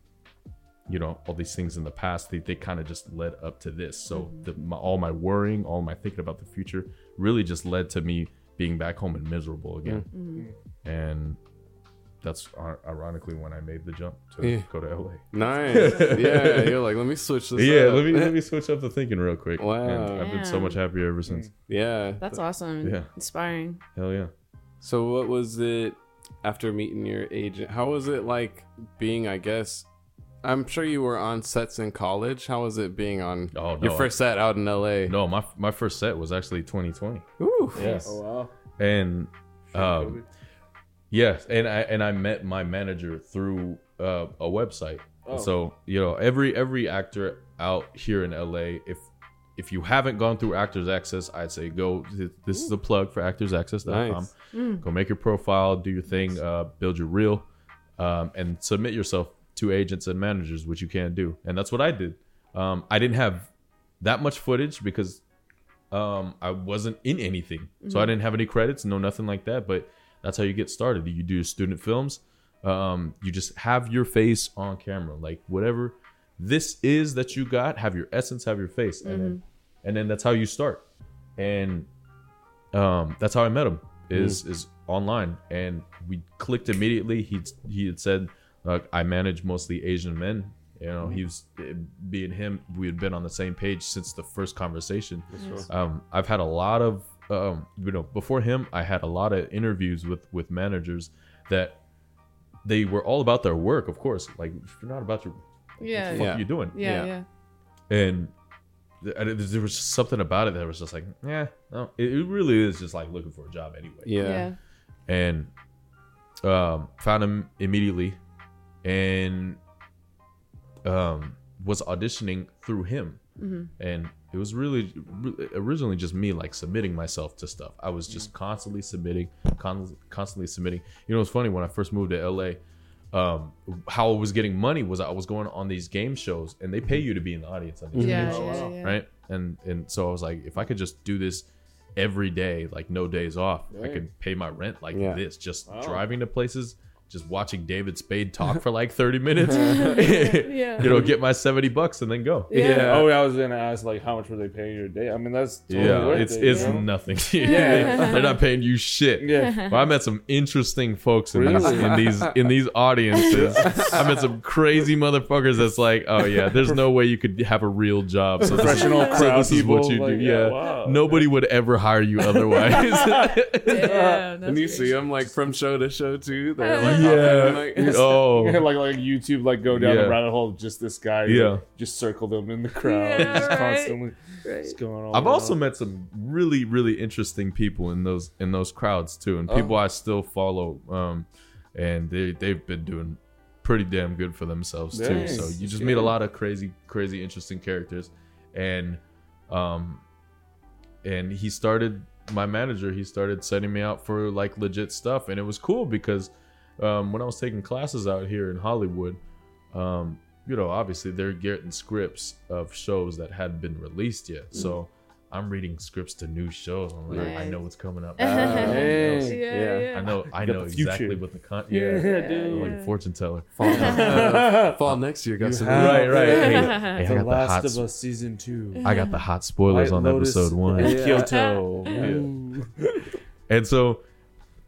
you know all these things in the past they, they kind of just led up to this. So the, my, all my worrying all my thinking about the future really just led to me being back home and miserable again. Mm-hmm. and that's ironically when i made the jump to Yeah. go to la Nice. yeah, you're like, let me switch this. yeah up. let me let me switch up the thinking real quick Wow. and i've been so much happier ever since yeah. That's awesome. Yeah. Inspiring. hell yeah So what was it after meeting your agent? How was it like being, I guess I'm sure you were on sets in college. How was it being on Oh, no, your first set out in LA? no my my first set was actually 2020 Ooh. yes Oh wow. and um Yes, and I and I met my manager through uh, a website. Oh. So you know, every every actor out here in LA, if if you haven't gone through Actors Access, I'd say go. This is a plug for ActorsAccess.com. Nice. Go make your profile, do your thing, uh, build your reel, um, and submit yourself to agents and managers, which you can do. And that's what I did. Um, I didn't have that much footage because um, I wasn't in anything, so I didn't have any credits, no nothing like that. But that's how you get started. You do student films. Um, you just have your face on camera, like whatever this is that you got. Have your essence, have your face, and then and then that's how you start. And um, that's how I met him is is online, and we clicked immediately. He he had said, uh, "I manage mostly Asian men." You know, he was being him. We had been on the same page since the first conversation. Um, I've had a lot of um, you know before him. I had a lot of interviews with with managers that they were all about their work. Of course, like if you're not about your Yeah. what the Yeah. fuck are you doing? Yeah. Yeah. and there was just something about it that was just like, yeah, no, it, it really is just like looking for a job anyway. Yeah. Yeah. And um, found him immediately, and um, was auditioning through him, and it was really, originally just me like submitting myself to stuff. I was just constantly submitting, con- constantly submitting. You know, it's funny when I first moved to LA. Um, how I was getting money was I was going on these game shows, and they pay you to be in the audience on these Yeah. game shows yeah. right? And and so I was like, if I could just do this every day, like no days off, I could pay my rent like Yeah. this, just Wow. driving to places, just watching David Spade talk for like thirty minutes, Yeah. you know, get my seventy bucks and then go. Yeah. Oh, yeah, I was gonna ask like how much were they paying you a day? I mean, that's totally Yeah, worth it's it, it's you know? nothing. Yeah. They're not paying you shit. yeah. But I met some interesting folks in these in these in these audiences. I met some crazy motherfuckers that's like, oh yeah, there's no way you could have a real job. So this, is- Professional so crowd this is what people, you do. like, Yeah, yeah, wow. nobody would ever hire you otherwise. Damn, And you see them like from show to show too. They're like, yeah. like- oh, like like YouTube, like go down Yeah. the rabbit hole just this guy. Yeah. like, just circle them in the crowd, Yeah, just right. constantly Right. just going on. I've and also on. met some really really interesting people in those in those crowds too, and Oh. people I still follow. Um, and they they've been doing pretty damn good for themselves too. So you just meet a lot of crazy, crazy, interesting characters, and um, and he started my manager. He started setting me out for like legit stuff, and it was cool because um, when I was taking classes out here in Hollywood, um, you know, obviously they're getting scripts of shows that hadn't been released yet, so. I'm reading scripts to new shows. I'm like, I know what's coming up. Hey. Yeah, yeah. I know, I got know the future. exactly what the con. Yeah, Yeah, dude. like a fortune teller. Fall, uh, fall next year. Got You some Right, right. Hey, hey, I the got the hot. of Us season two. I got the hot spoilers White on Lotus episode one. and Yeah. Kyoto. Yeah. And so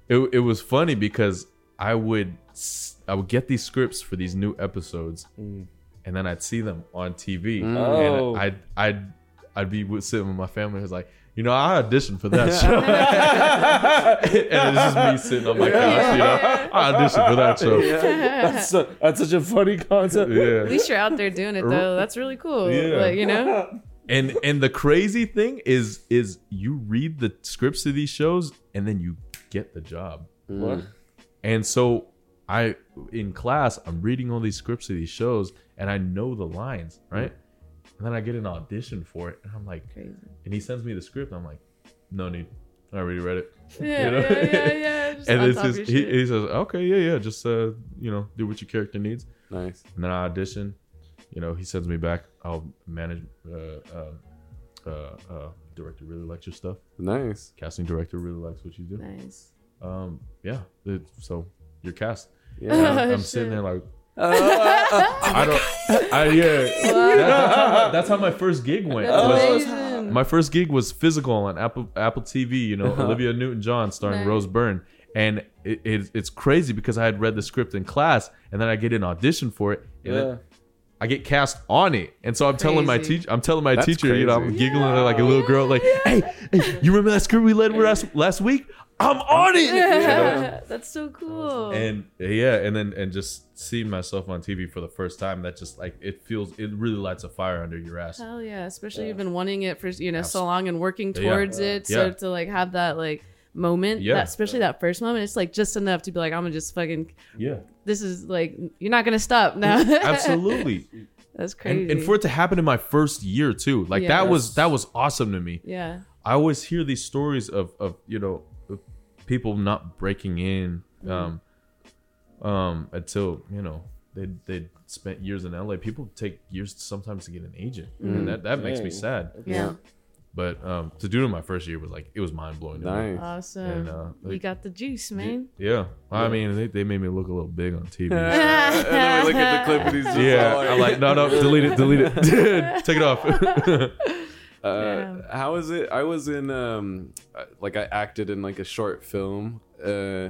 it, it was funny because I would s- I would get these scripts for these new episodes Mm. and then I'd see them on TV Oh. and I'd I'd I'd be sitting with my family who's like you know I auditioned for that show and it's just me sitting on my couch you know I auditioned for that show that's, su- that's such a funny concept. At least you're out there doing it though. That's really cool. Yeah. Like, you know? and and the crazy thing is is you read the scripts of these shows and then you get the job What? And so I in class, I'm reading all these scripts of these shows and I know the lines, right? And then I get an audition for it and I'm like Crazy. and he sends me the script and I'm like, no need. I already read it. Yeah, know? yeah, yeah, yeah. Just and it's top just he, he says, Okay, yeah, yeah, just uh, you know, do what your character needs. Nice. And then I audition, you know, he sends me back. I'll manage uh uh uh, uh director really likes your stuff. Nice. Casting director really likes what you do. Nice. Um yeah. It, so you're cast. Yeah. And I'm, I'm Shit. sitting there like Uh, I don't. I yeah. That- that's, how my, that's how my first gig went. That's was- amazing. my first gig was physical on Apple Apple TV. You know, Olivia Newton John starring Nice. Rose Byrne, and it, it, it's crazy because I had read the script in class, and then I get an audition for it, and Yeah. then I get cast on it. And so I'm telling my Crazy. teacher, I'm telling my That's teacher, you know, I'm crazy. giggling like a little girl, like, hey, hey, you remember that script we read last last week? I'm on it. You know? That's so cool. and yeah and then and just seeing myself on tv for the first time that just like it feels it really lights a fire under your ass Hell yeah, especially you've been wanting it for you know Abs- so long and working Yeah. towards it. So Yeah. to like have that like moment, Yeah. that, especially that first moment, it's like just enough to be like, I'm gonna just fucking. yeah This is like you're not gonna stop now. absolutely That's crazy. and, and for it to happen in my first year too like that was that was awesome to me yeah, i always hear these stories of of you know of people not breaking in um um until you know they they spent years in la people take years sometimes to get an agent. And that that makes me sad. Yeah, but um to do it in my first year was like it was mind-blowing nice. awesome. And, uh, you got the juice, man. Yeah, I mean, they, they made me look a little big on TV. and then we look at the clip and he's just yeah, all I'm like, no, no, delete it, delete it, take it off. Uh, how is it? I was in um, uh, like I acted in like a short film. Uh,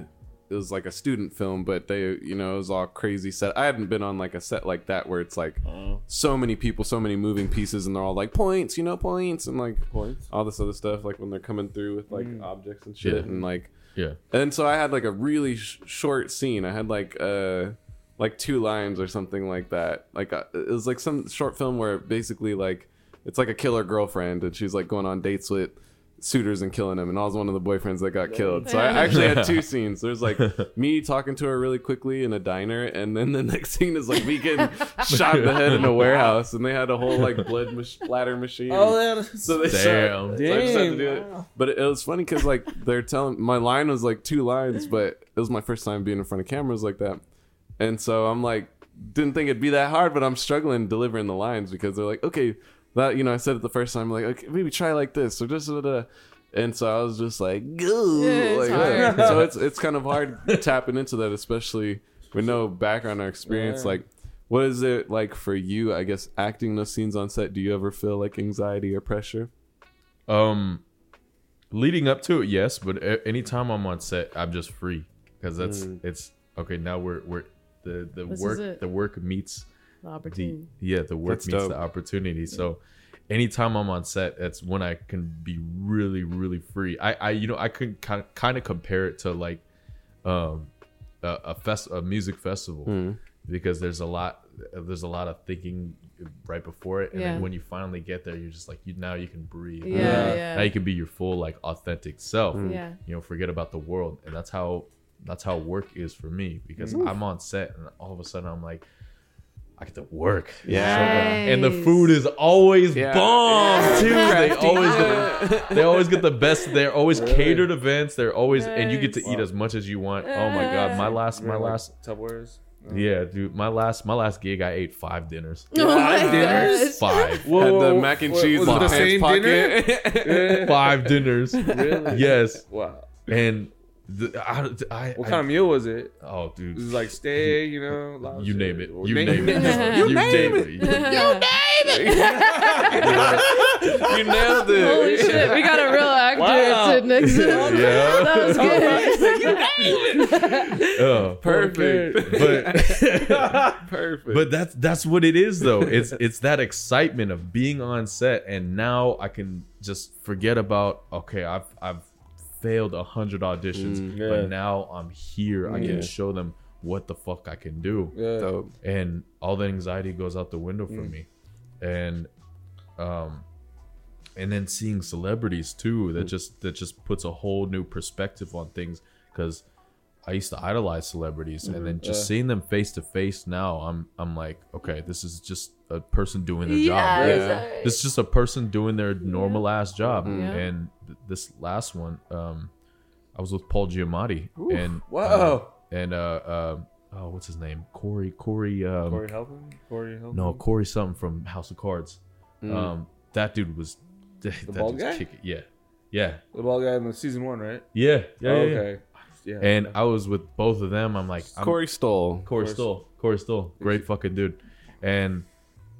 it was like a student film, but they, you know, it was all crazy set. I hadn't been on like a set like that where it's like Oh. so many people, so many moving pieces, and they're all like points, you know, points, and like Points. all this other stuff, like when they're coming through with like objects and shit, Yeah. and like yeah, and so I had like a really sh- short scene. I had like uh like two lines or something like that. Like uh, it was like some short film where basically like it's like a killer girlfriend and she's like going on dates with suitors and killing them and I was one of the boyfriends that got killed. So I actually had two scenes. There's like me talking to her really quickly in a diner and then the next scene is like me getting shot in the head in a warehouse and they had a whole like blood mach- splatter machine. Oh, yeah. So they Damn. shot, so I just had to do it. But it, it was funny because like they're telling my line was like two lines, but it was my first time being in front of cameras like that, and so I'm like didn't think it'd be that hard, but I'm struggling delivering the lines because they're like, okay, that you know I said it the first time, like okay, maybe try like this or just da, da, da. and so I was just like, Goo, Yeah, it's like, hard. so it's it's kind of hard tapping into that, especially with no background or experience, Yeah. like. What is it like for you? I guess acting those scenes on set. Do you ever feel like anxiety or pressure? um, leading up to it, yes, but a- anytime I'm on set, I'm just free because that's it's okay. Now we're we're the the This work the work meets The the opportunity. yeah the work That's meets dope. the opportunity. So anytime I'm on set, that's when I can be really really free. I I you know I could kind of kind of compare it to like um a, a fest a music festival Hmm. because there's a lot there's a lot of thinking right before it and Yeah. then when you finally get there you're just like you now you can breathe Yeah, yeah. now you can be your full like authentic self Yeah. you know forget about the world and that's how that's how work is for me because I'm on set and all of a sudden I'm like, I get to work. Yeah. Uh, and the food is always Yeah. bomb too. They always get, they always get the best. They're always catered events. They're always and you get to Nice. eat as much as you want. Oh my god, my uh. last my like, last Tupperwares. yeah, dude, my last my last gig I ate five dinners. Oh my Five dinners? gosh. Five. Whoa, Had the mac and what- cheese was in the the same pants dinner? Five dinners. Really? Yes. Wow. And the, I, I, What I- kind of meal was it? Oh, dude, It was like steak, you know. You name it. You name it. You name it. You You name name it. you nailed it. Holy shit, we got a real actor Wow. sitting next to us. Yeah. That was good. You nailed Oh, Perfect. but Perfect. but that's that's what it is though. It's it's that excitement of being on set, and now I can just forget about okay, I've I've failed a hundred auditions, Mm, yeah. but now I'm here. I Yeah. can show them what the fuck I can do. Yeah. Dope. and all the anxiety goes out the window for Mm. me and um and then seeing celebrities too Mm. that just that just puts a whole new perspective on things because i used to idolize celebrities and then just Yeah. seeing them face to face now i'm i'm like okay this is just a person doing their Yeah, job Yeah. exactly. this is just a person doing their normal ass job Yeah. and th- this last one um i was with paul giamatti and Wow. uh, and uh, uh oh what's his name corey corey um Corey Helpman? Corey Helpman? no, Corey something from House of Cards. Um, that dude was the bald guy? Yeah, yeah, The bald guy in the season one, right? yeah, yeah. oh, yeah, yeah. okay. Yeah. And I was with both of them. I'm like, I'm, Corey Stoll. Corey Corey Stoll, Corey Stoll, great fucking dude. And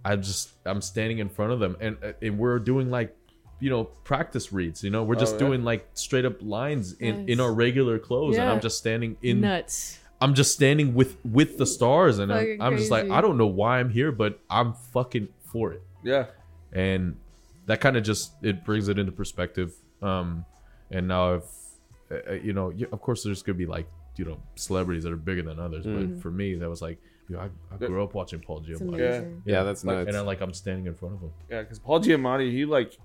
I just, I'm standing in front of them, and uh, and we're doing like, you know, practice reads. You know, we're just Oh, yeah? doing like straight up lines in in our regular clothes, and I'm just standing in Nuts. I'm just standing with with the stars, and I'm, I'm just like. I don't know why I'm here, but I'm fucking for it, yeah. and that kind of just it brings it into perspective. Um, and now I've, uh, uh, you know, y- of course, there's gonna be like you know celebrities that are bigger than others, Mm-hmm. but for me, that was like, you know, I, I grew up watching Paul It's Giamatti, amazing. Yeah, that's Like, nuts. and I like I'm standing in front of him. Yeah, because Paul Giamatti, he like,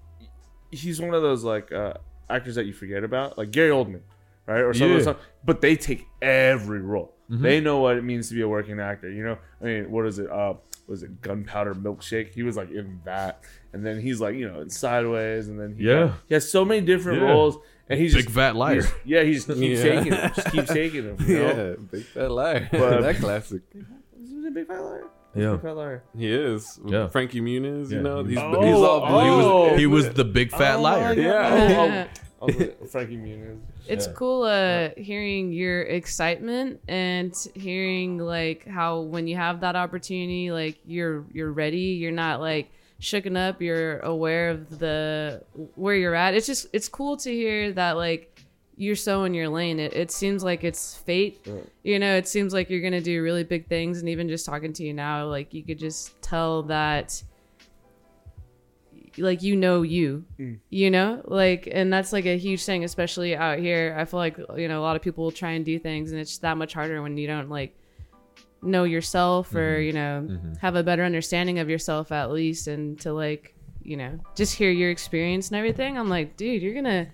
he's one of those like uh, actors that you forget about, like Gary Oldman, right? Or some, Yeah. some but they take every role. Mhm. They know what it means to be a working actor. You know, I mean, what is it? Uh, was it Gunpowder Milkshake? He was like in that, and then he's like, you know, in Sideways, and then he Yeah. he has so many different Yeah. roles, and he's Big just fat liar. he's- yeah, he's just keeps Yeah. taking him, just keeps taking him. You know? yeah, big fat liar. But- that classic. Is he a big fat liar? Yeah. Big fat liar. He is. Yeah. Frankie Muniz, you know, he he's, was- he's all Oh, he was Oh. he was the big fat Oh, liar. Yeah. Oh, oh, oh, Frankie Muniz. It's Yeah. cool uh hearing your excitement and hearing like how when you have that opportunity like you're you're ready you're not like shooken up you're aware of the where you're at. It's just it's cool to hear that like you're so in your lane. It, it seems like it's fate. Mm. You know it seems like you're gonna do really big things and even just talking to you now like you could just tell that like you know you mm. you know? Like and that's like a huge thing especially out here. I feel like you know a lot of people will try and do things and it's that much harder when you don't like know yourself or you know have a better understanding of yourself at least and to like you know just hear your experience and everything i'm like dude you're gonna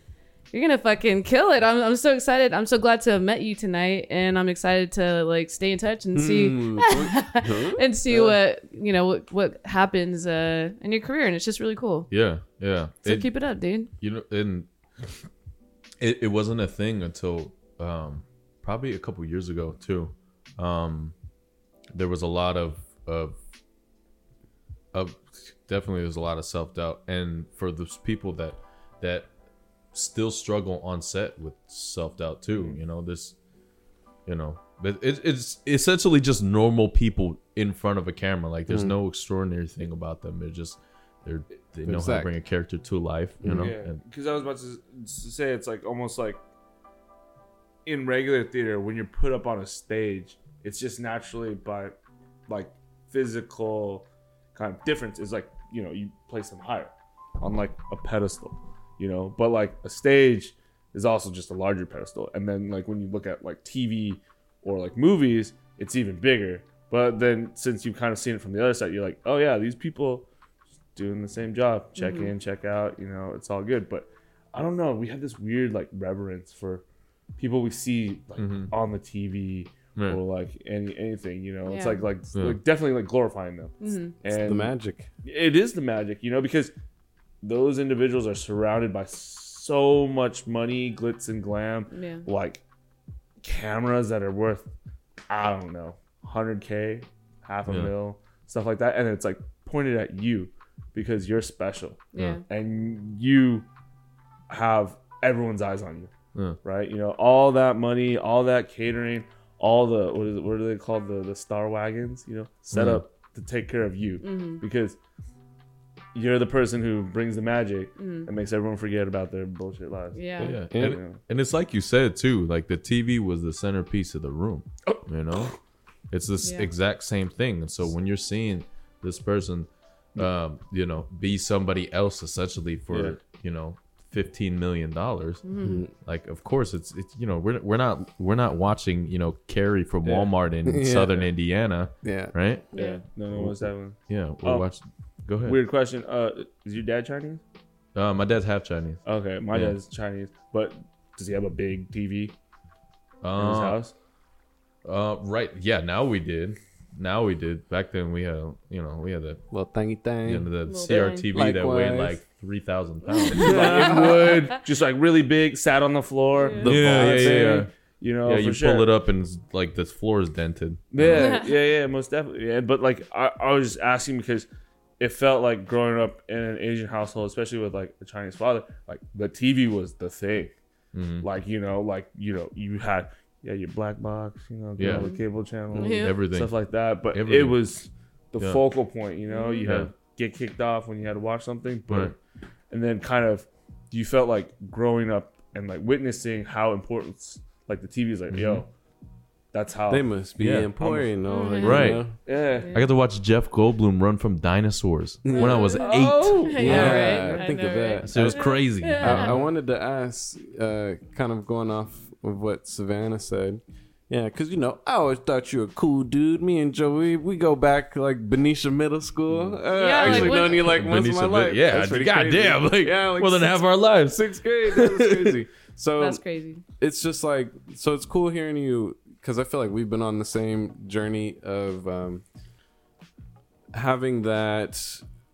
you're gonna fucking kill it. I'm, I'm so excited. I'm so glad to have met you tonight and i'm excited to like stay in touch and see Mm. Huh? and see what you know what, what happens uh in your career and it's just really cool. Yeah, yeah. so It- keep it up dude. You know and it, it wasn't a thing until um probably a couple years ago too. Um there was a lot of of of definitely there's a lot of self-doubt. And for those people that that still struggle on set with self-doubt too you know this you know but it, it's essentially just normal people in front of a camera. Like there's mm. no extraordinary thing about them. They're just they're they know how to bring a character to life you know? Yeah, because I was about to, to say it's like almost like in regular theater when you're put up on a stage, it's just naturally by like physical kind of difference is like you know you place them higher on like a pedestal, you know, but like a stage is also just a larger pedestal, and then like when you look at like TV or like movies, it's even bigger. But then since you've kind of seen it from the other side, you're like, oh yeah, these people doing the same job, check in, check out, you know, it's all good. But I don't know, we have this weird like reverence for people we see like Mhm. on the TV Right. or like any anything. You know, it's like like, Yeah. like definitely like glorifying them. Mhm. And the magic. it is the magic, you know, because those individuals are surrounded by so much money, glitz and glam, Yeah. like cameras that are worth, I don't know, 100K, half a Yeah. mil, stuff like that. And it's like pointed at you because you're special Yeah. and you have everyone's eyes on you, Yeah. right? You know, all that money, all that catering, all the, what, is it, what are they called? The, the star wagons, you know, set Mhm. up to take care of you hmm because you're the person who brings the magic hmm and makes everyone forget about their bullshit lives. Yeah. Yeah. Yeah. And, and it's like you said too, like the TV was the centerpiece of the room. Oh. You know? It's this Yeah. exact same thing. And so when you're seeing this person um, you know, be somebody else essentially for, Yeah. you know, fifteen million dollars. Mm-hmm. Like of course it's it's you know, we're we're not we're not watching, you know, Carrie from Yeah. Walmart in Yeah. southern Indiana, Yeah. right? Yeah. No, no, what's that one? Yeah. We're Oh. watching go ahead. Weird question. Uh, is your dad Chinese? Uh, my dad's half Chinese. Okay, my Yeah. dad's Chinese, but does he have a big TV in his Uh, house? uh, right. Yeah, now we did. Now we did. Back then we had, you know, we had the Little thingy thing. you know, the Little CRTV that weighed like three thousand pounds. like in wood, just like really big, sat on the floor. Yeah. The Yeah, vault yeah, yeah. You know, yeah, you sure. pull it up and it's like this floor is dented. Yeah, yeah, yeah, most definitely. Yeah, but like I, I was just asking because it felt like growing up in an Asian household, especially with like a Chinese father, like the TV was the thing. Mhm. Like you know, like you know, you had yeah your black box, you know, Yeah. yeah, the cable channel, Yeah. Everything. stuff like that. But it Everything. was the Yeah. focal point. You know, you Yeah. had get kicked off when you had to watch something, but Right. And then kind of you felt like growing up and like witnessing how important like the TV is like, yo, that's how They must be Yeah. important, though. like, you Right. know? yeah. I got to watch Jeff Goldblum run from dinosaurs when I was eight. Oh, Yeah, Yeah, right. I think know, of that. So it was crazy. I, I wanted to ask, uh, kind of going off of what Savannah said. Yeah, because you know, I always thought you were a cool dude. Me and Joey, we go back like Benicia Middle School. Uh, Yeah, I actually like, what- known you like once in my Bit- life. Yeah, That's goddamn, crazy. like, yeah, like more than sixth- half our lives. Sixth grade, that's crazy. So That's crazy. it's just like so it's cool hearing you because i feel like we've been on the same journey of um, having that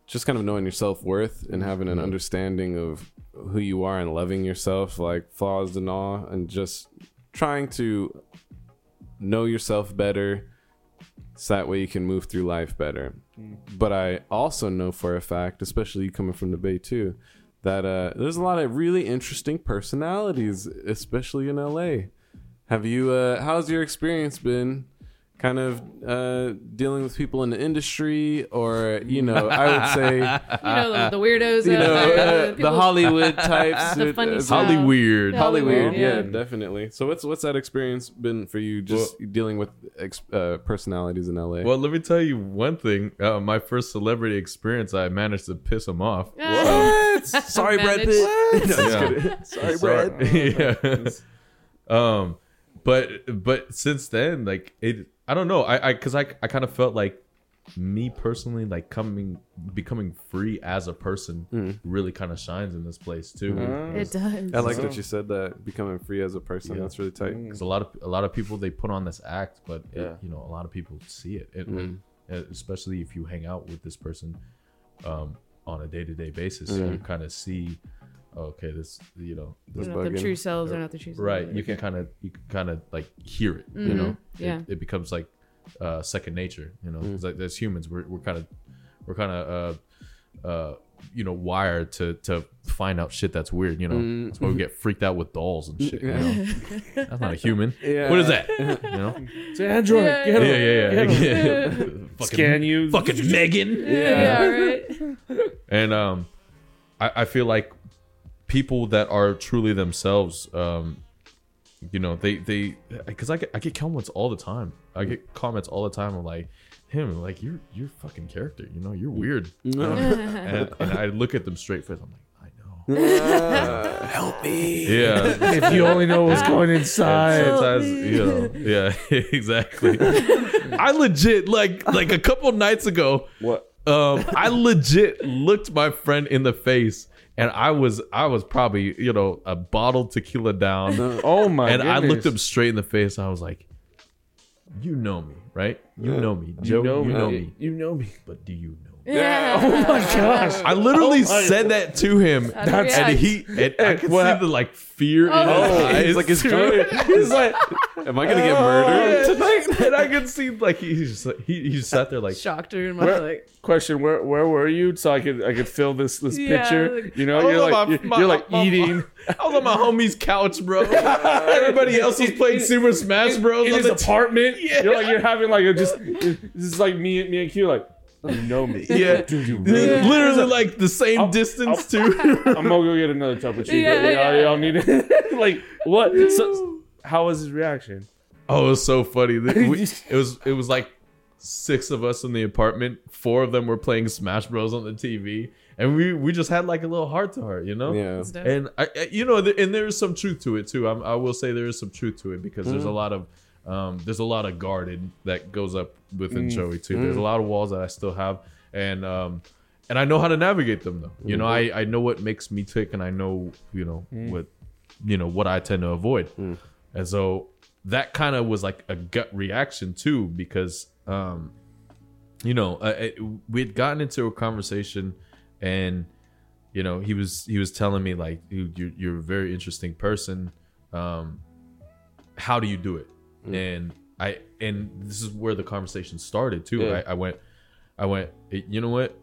just kind of knowing your self-worth and having an understanding of who you are and loving yourself like flaws and all and just trying to know yourself better so that way you can move through life better but i also know for a fact especially you coming from the bay too that uh, there's a lot of really interesting personalities, especially in LA. Have you? Uh, how's your experience been? Kind of uh, dealing with people in the industry, or you know, I would say, You know the, the weirdos. you know, there, uh, the the Hollywood types, The with, funny uh, stuff. Holly. Yeah. Hollywood, Hollywood, yeah. yeah. definitely. So what's what's that experience been for you? Just dealing with ex- uh, personalities in LA. Well, let me tell you one thing. Uh, my first celebrity experience, I managed to piss them off. Ah, Sorry, Brad Managed. Pitt. No, Yeah. Sorry, Sorry. Brad. yeah. um, but but since then, like it, I don't know. I I because I I kind of felt like me personally, like coming becoming free as a person, really kind of shines in this place too. It does. I like that you said that becoming free as a person. Yeah. That's really tight. Because a lot of a lot of people they put on this act, but it- you know a lot of people see it, It- Mm. uh, especially if you hang out with this person um, on a day to day basis. Mm. You kind of see, okay, this you know, They're this, not the true selves are not the true selves. right? You can kind of you can kind of like hear it. You know. Yeah. it, it becomes like uh, second nature. You know, Mm. 'Cause, like as humans, we're we're kind of we're kind of uh, uh, you know wired to to find out shit that's weird. You know, Mm. that's why we get freaked out with dolls and shit. You know? that's not a human. Yeah. What is that? You know? It's an Android. Yeah, Get Yeah, him. yeah, yeah. Get fucking, Scan you. fucking Megan. Yeah, right. And um, I, I feel like people that are truly themselves, um, you know, they they because I get I get comments all the time. I get comments all the time of like him, like you're you're fucking character. You know, you're weird. and, and I look at them straight face. I'm like, I know. Help me. Yeah. if you only know what's going inside. Sometimes, you know, yeah, exactly. I legit like like a couple nights ago, What? um, I legit looked my friend in the face and I was I was probably you know a bottle tequila down, Oh my! and I looked him straight in the face. And I was like, "You know me, right? You Yeah. know me, Joe. You know you me. know me, You know me. but do you know?" me? Yeah. Oh my gosh! I literally Oh my- said that to him, How'd and he and I could What see the like fear in Oh. his oh, eyes. He's like, is too. He's like, Am I gonna get oh, murdered tonight? and I could see like he just like, he, he just sat there like Shocked her in my Where- like. question: Where where were you? So I could I could fill this this Yeah, picture. like- You know, I was you're on like my- you're, my- you're like my- eating. I was on my homie's couch, bro. Everybody else was playing Super Smash Bros. in on his the t- apartment. Yeah. You're like you're having like a just this is like me and me and Q like oh, you know me. Yeah. Do you really? literally like the same I'll- distance too. I'm gonna go get another cappuccino. Yeah, y'all, yeah. y'all need it. like what? So, how was his reaction? oh, it was so funny. We- it was it was like six of us in the apartment. Four of them were playing Smash Bros on the TV, and we we just had like a little heart to heart, you know. Yeah. It's dope. And I, I- you know, th- and there is some truth to it too. I'm, I will say there is some truth to it because there's mm-hmm. a lot of, um, there's a lot of guarded that goes up within mm. Joey too. There's a mm. lot of walls that I still have, and um, and I know how to navigate them though. You know, mm-hmm. I I know what makes me tick, and I know you know mm. what, you know what I tend to avoid, and so that kind of was like a gut reaction too because um, you know, uh, we had gotten into a conversation, and you know, he was he was telling me like, you're, you're a very interesting person. Um, how do you do it?" And I and this is where the conversation started too. Yeah. I, I went, I went. You know what?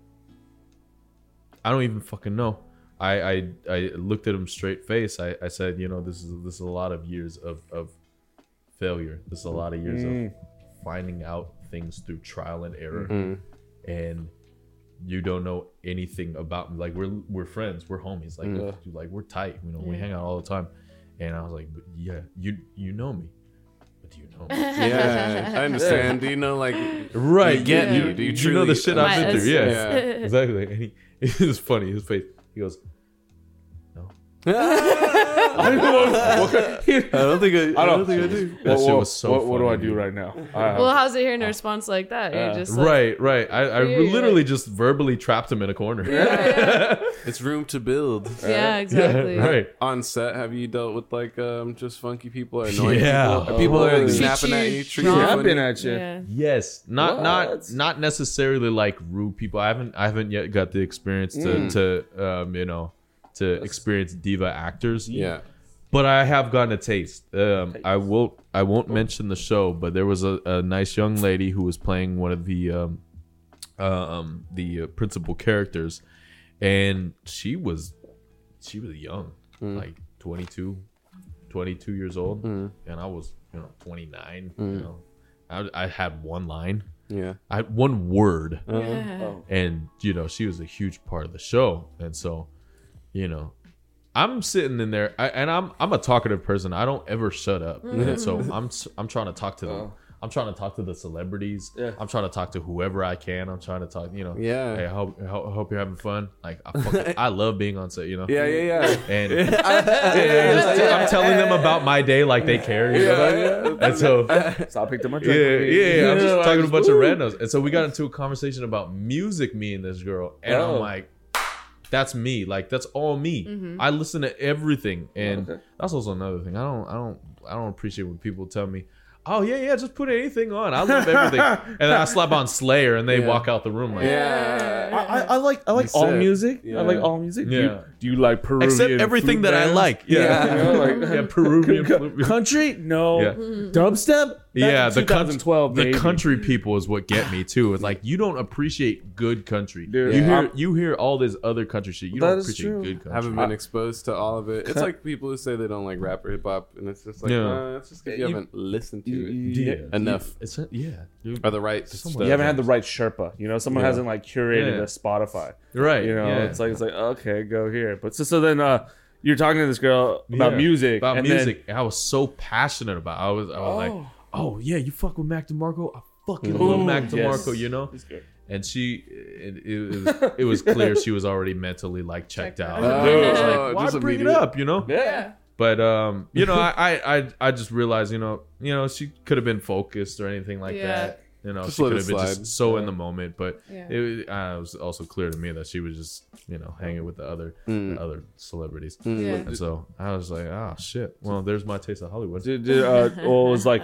I don't even fucking know. I I, I looked at him straight face. I, I said, you know, this is this is a lot of years of of failure. This is a lot of years Mm. of finding out things through trial and error Mm. and you don't know anything about me. Like we're we're friends, we're homies. Like Mm. dude, like we're tight. You know, we hang out all the time. And I was like, yeah, you you know me, but do you know me? Yeah, I understand. Do you know like right? You get yeah, me. Do you you know the shit I've been through? Yeah, essence. exactly. And he it was funny. His face. He goes. I don't know what, what, I don't think I, I don't- don't think I do. That what- shit was so. What, what do funny, I do dude. right now? I- well, how's it hearing a response like that? Yeah. You're just like, Right, right. I, I Yeah, literally like- just verbally trapped him in a corner. It's room to build. Yeah, exactly. right. On set, have you dealt with like um just funky people or annoying Yeah. people? Or people that are like, Oh. snapping at you you, treat you funny? Snapping at you. Yeah. Yes, not What? not not necessarily like rude people. I haven't I haven't yet got the experience to Mm. to um you know to experience diva actors. Yeah. but I have gotten a taste. Um, I will I won't mention the show, but there was a, a nice young lady who was playing one of the um, um the uh, principal characters, and she was she was young, like 22, 22 years old, and I was you know twenty nine. You know, I, I had one line, Yeah. I had one word Yeah. and you know she was a huge part of the show and so you know i'm sitting in there I, and i'm i'm a talkative person i don't ever shut up mm-hmm. and so i'm i'm trying to talk to them oh. i'm trying to talk to the celebrities Yeah. i'm trying to talk to whoever i can i'm trying to talk you know Yeah. hey i hope i hope you're having fun like i, fucking, I love being on set you know Yeah, yeah, yeah. and Yeah, just- i'm telling them about my day like they care you know? and so So I picked up my yeah, drink. yeah, yeah. I'm just talking to a bunch woo. of randos. And so we got into a conversation about music, me and this girl. And Oh. I'm like, that's me. Like that's all me. Mm-hmm. I listen to everything. And Okay. that's also another thing. I don't I don't I don't appreciate when people tell me, Oh yeah, yeah, just put anything on. I love everything. and then I slap on Slayer and they Yeah. walk out the room like Yeah. I, I, I like I like You all said- music. yeah. I like all music. Do you, Yeah. do you like Peruvian? Except everything flute that I like. Yeah. Yeah. You know, like yeah, Peruvian Co- flute- country? No. Yeah. Mm-hmm. Dubstep? Yeah, the coun- 2012. the maybe. country people is what get me too. It's like you don't appreciate good country. Dude, you yeah. hear I'm- you hear all this other country shit. You That don't appreciate true. good country. haven't been exposed to all of it. It's like people who say they don't like rap or hip hop, and it's just like, Yeah. uh, it's just because you You- haven't listened to you- it you- enough It's yeah, or the right Someone- stuff. You haven't had the right Sherpa. You know, someone Yeah. hasn't like curated Yeah. a Spotify. right. You know, yeah. it's like it's like okay, go here. But so so then uh you're talking to this girl about Yeah. music. about and then- music. I was so passionate about. I was I was like, Oh. yeah, you fuck with Mac DeMarco. I fucking Ooh, love Mac yes. DeMarco. You know. It's good. And she, it, it, was, it was clear she was already mentally like checked Checked out. out. And I was Oh, like, why just bring it up? You know. Yeah. But um, you know, I, I I I just realized, you know, you know, she could have been focused or anything like Yeah. that. You know, Just she could have been slide. just so in the moment, but Yeah. it, uh, it was also clear to me that she was just you know hanging with the other Mm. the other celebrities. Yeah. And so I was like, oh shit. Well, there's my taste of Hollywood. Did, did, uh, well, it was like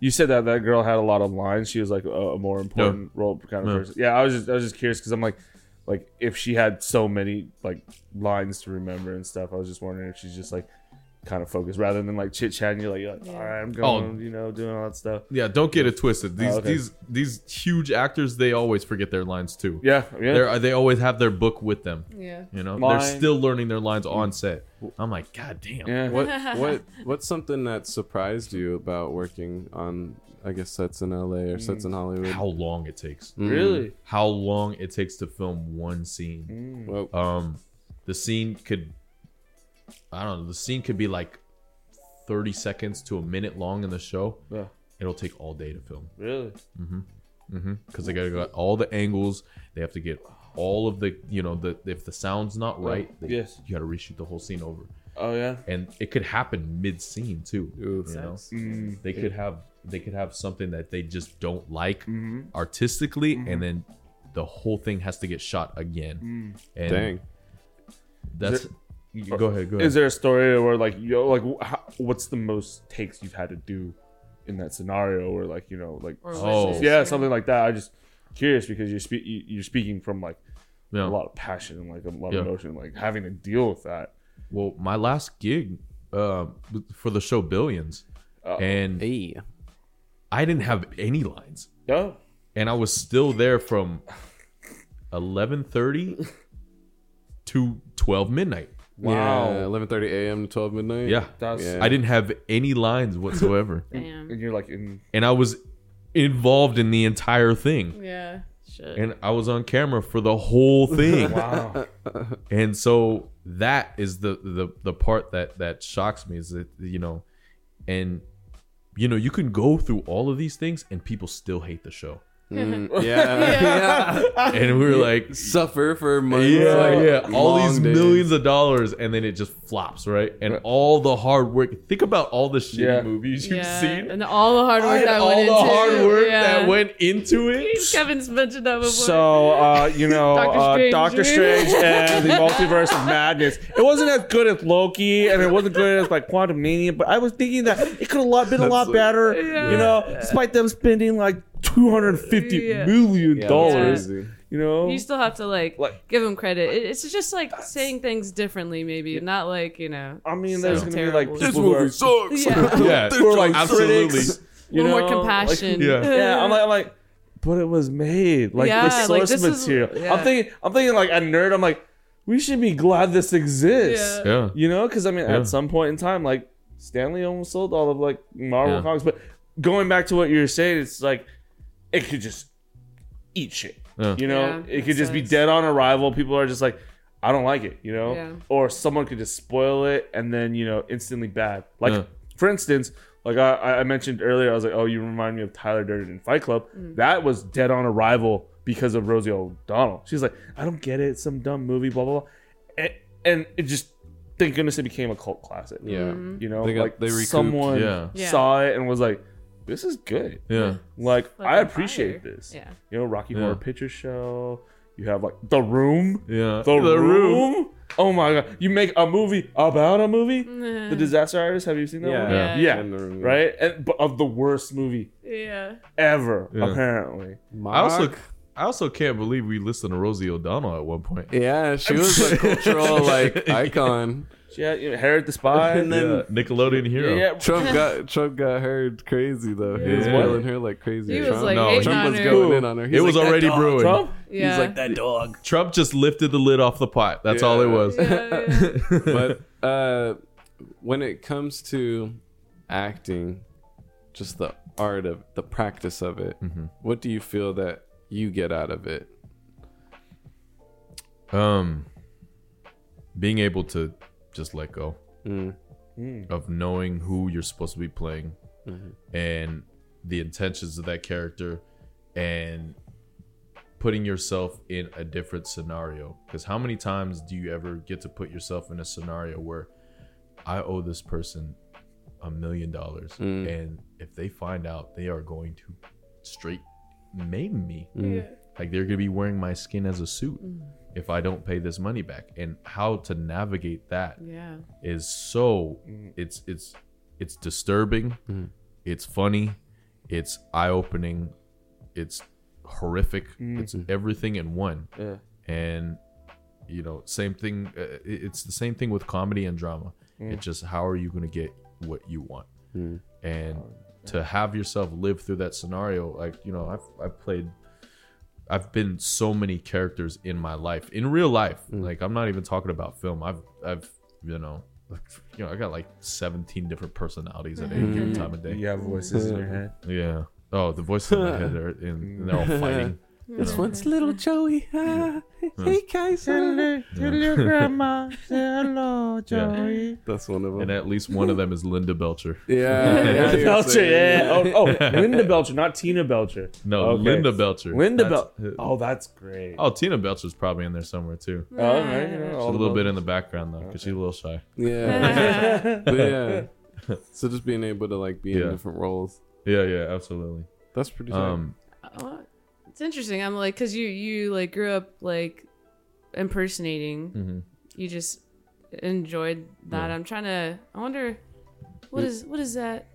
you said that that girl had a lot of lines. She was like a, a more important role kind of No. person. Yeah, I was just I was just curious because I'm like, like if she had so many like lines to remember and stuff, I was just wondering if she's just like kind of focused rather than like chit chatting. You're like, you're like, all right, I'm Oh. going, you know, doing all that stuff. Yeah, don't get it twisted. These Oh, okay. these these huge actors, they always forget their lines too. Yeah, yeah. They're, they always have their book with them. Yeah. You know, Line. they're still learning their lines on set. I'm like, God damn. yeah. What what what's something that surprised you about working on I guess sets in LA or sets in Hollywood? How long it takes? Mm. Really? How long it takes to film one scene? Mm. Well, Um, the scene could, I don't know, the scene could be like 30 seconds to a minute long in the show. Yeah. It'll take all day to film. Really? Mm-hmm. Mm-hmm. Because they gotta got all the angles. They have to get all of the you know the if the sound's not right, they, Yes. you gotta reshoot the whole scene over, Oh yeah. and it could happen mid scene too. Ooh. you know, Mm. they could have they could have something that they just don't like Mm-hmm. artistically, and then the whole thing has to get shot again. And dang. that's you- go ahead, go ahead. Is there a story where like yo like how, what's the most takes you've had to do in that scenario or like you know like Or Oh. yeah something like that? I just curious because you're spe- you- you're speaking from like Yeah. a lot of passion and like a lot Yeah. of emotion, like having to deal with that. Well, my last gig uh, for the show Billions, Uh, and Hey. I didn't have any lines. yeah, and I was still there from 11:30 to 12 midnight. Wow. Yeah, 11:30 a.m. to 12 midnight. Yeah. that's Yeah. I didn't have any lines whatsoever. Damn. and you're like in and I was involved in the entire thing. Yeah. Shit. And I was on camera for the whole thing. wow. and so that is the, the the part that that shocks me is that you know and you know you can go through all of these things and people still hate the show. Mm, yeah. yeah. And we were like Suffer for months. yeah, like, yeah. All these days. millions of dollars, and then it just flops, right? And all the hard work. Think about all the shitty Yeah. movies you've yeah. seen. And all the hard work that all went the into hard it. work yeah. that went into it. Kevin's mentioned that before. So uh, you know, Doctor uh, Strange. Doctor Strange and the Multiverse of Madness. It wasn't as good as Loki, and it wasn't good as like Quantumania. But I was thinking that it could have been a lot That's- better. Yeah. You know, despite them spending like two hundred fifty Yeah. million Yeah, dollars. crazy. You know, you still have to like, Like- give him credit. It- It's just like saying things differently, maybe not like you know. I mean, so there's gonna be like terrible. people who are, sucks. Yeah. Yeah, who are like absolutely. critics, you little know, more like- compassion. Yeah. yeah, I'm like, I'm like, but it was made like Yeah, the like, source this is- material. yeah. I'm thinking, I'm thinking like a nerd. I'm like, we should be glad this exists. Yeah. Yeah. You know, because I mean, Yeah. at some point in time, like Stan Lee almost sold all of like Marvel Yeah. comics. But going back to what you were saying, it's like it could just eat shit. Yeah. You know, Yeah, it it could just be dead on arrival. People are just like, I don't like it. You know, Yeah. or someone could just spoil it and then you know instantly bad. Like Yeah. for instance. Like I, I mentioned earlier, I was like, "Oh, you remind me of Tyler Durden in Fight Club." Mm. That was dead on arrival because of Rosie O'Donnell. She's like, "I don't get it. It's some dumb movie." Blah blah blah, and, and it just thank goodness it became a cult classic. Yeah. You know, They got- like they recouped. someone Yeah. Yeah. saw it and was like, "This is good." Yeah. Like I appreciate fire. this. Yeah. You know, Rocky Yeah. Horror Picture Show. You have like The Room. Yeah. The, room. Oh my god! You make a movie about a movie. The Disaster Artist. Have you seen that Yeah. one? Yeah. Yeah. In the room, yeah. Right. And but of the worst movie Yeah. ever, Yeah. apparently. I also I also can't believe we listened to Rosie O'Donnell at one point. Yeah, she was a cultural like icon. Yeah, you know, Harriet the Spy. And then- Yeah, Nickelodeon hero. yeah, Trump got Trump got her crazy though. He was Yeah. boiling her like crazy. He was like No, Trump was going in on her. He's It was like, already brewing. Trump. Yeah. He's like that dog. Trump just lifted the lid off the pot. That's all it was. Yeah, yeah. but uh, when it comes to acting, just the art of the practice of it, Mm-hmm. what do you feel that you get out of it? Um, being able to just let go Mm. of knowing who you're supposed to be playing Mhm. and the intentions of that character and putting yourself in a different scenario because how many times do you ever get to put yourself in a scenario where i owe this person a million dollars Mm. and if they find out they are going to straight maim me. Yeah. Like they're gonna be wearing my skin as a suit mm. if I don't pay this money back. And how to navigate that Yeah. is so it's it's it's disturbing, mm-hmm. it's funny, it's eye opening, it's horrific, mm. it's mm-hmm. everything in one. Yeah. And you know, same thing. Uh, it's the same thing with comedy and drama. Mm. It's just how are you going to get what you want, and to have yourself live through that scenario. Like you know, I've I've played. I've been so many characters in my life, in real life. Mm. Like I'm not even talking about film. I've I've you know, you know, I got like 17 different personalities at any given mm. time of day. You have voices in your head. Yeah. Oh, the voices in my head are in, and they're all fighting. This one's little Joey. Ah, hey guys. ah. grandma. Say hello, Joey. That's one of them. And at least one of them is Linda Belcher. yeah. yeah, you're Belcher, saying- yeah. Oh, oh, Linda Belcher, not Tina Belcher. No, Okay. Linda Belcher. Linda That's- Belcher. Oh, that's great. Oh, Tina Belcher's probably in there somewhere too. Oh, right, you know, She's all a the little bit in the background though, because she's a little shy. Yeah. But yeah. So just being able to like be Yeah. in different roles. Yeah, yeah, absolutely. That's pretty tight. Um, it's interesting. I'm like, cause you you like grew up like impersonating. mhm. You just enjoyed that. Yeah. I'm trying to. I wonder what is what is that?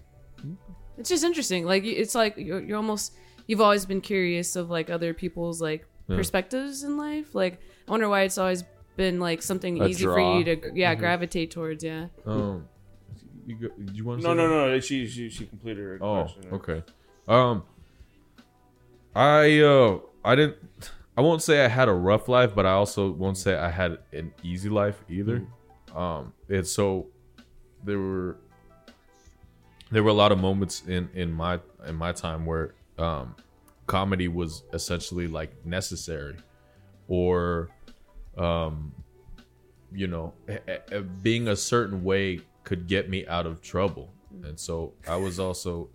It's just interesting. Like it's like you're, you're almost you've always been curious of like other people's like Yeah. perspectives in life. Like I wonder why it's always been like something A easy for you to yeah gravitate towards. Yeah. um, you, go, do you want to No, no, no. She, she, she completed her Oh, question. okay. Um, I uh, I didn't. I won't say I had a rough life, but I also won't say I had an easy life either. Um, and so there were there were a lot of moments in in my in my time where um, comedy was essentially like necessary, or um, you know, being a certain way could get me out of trouble, and so I was also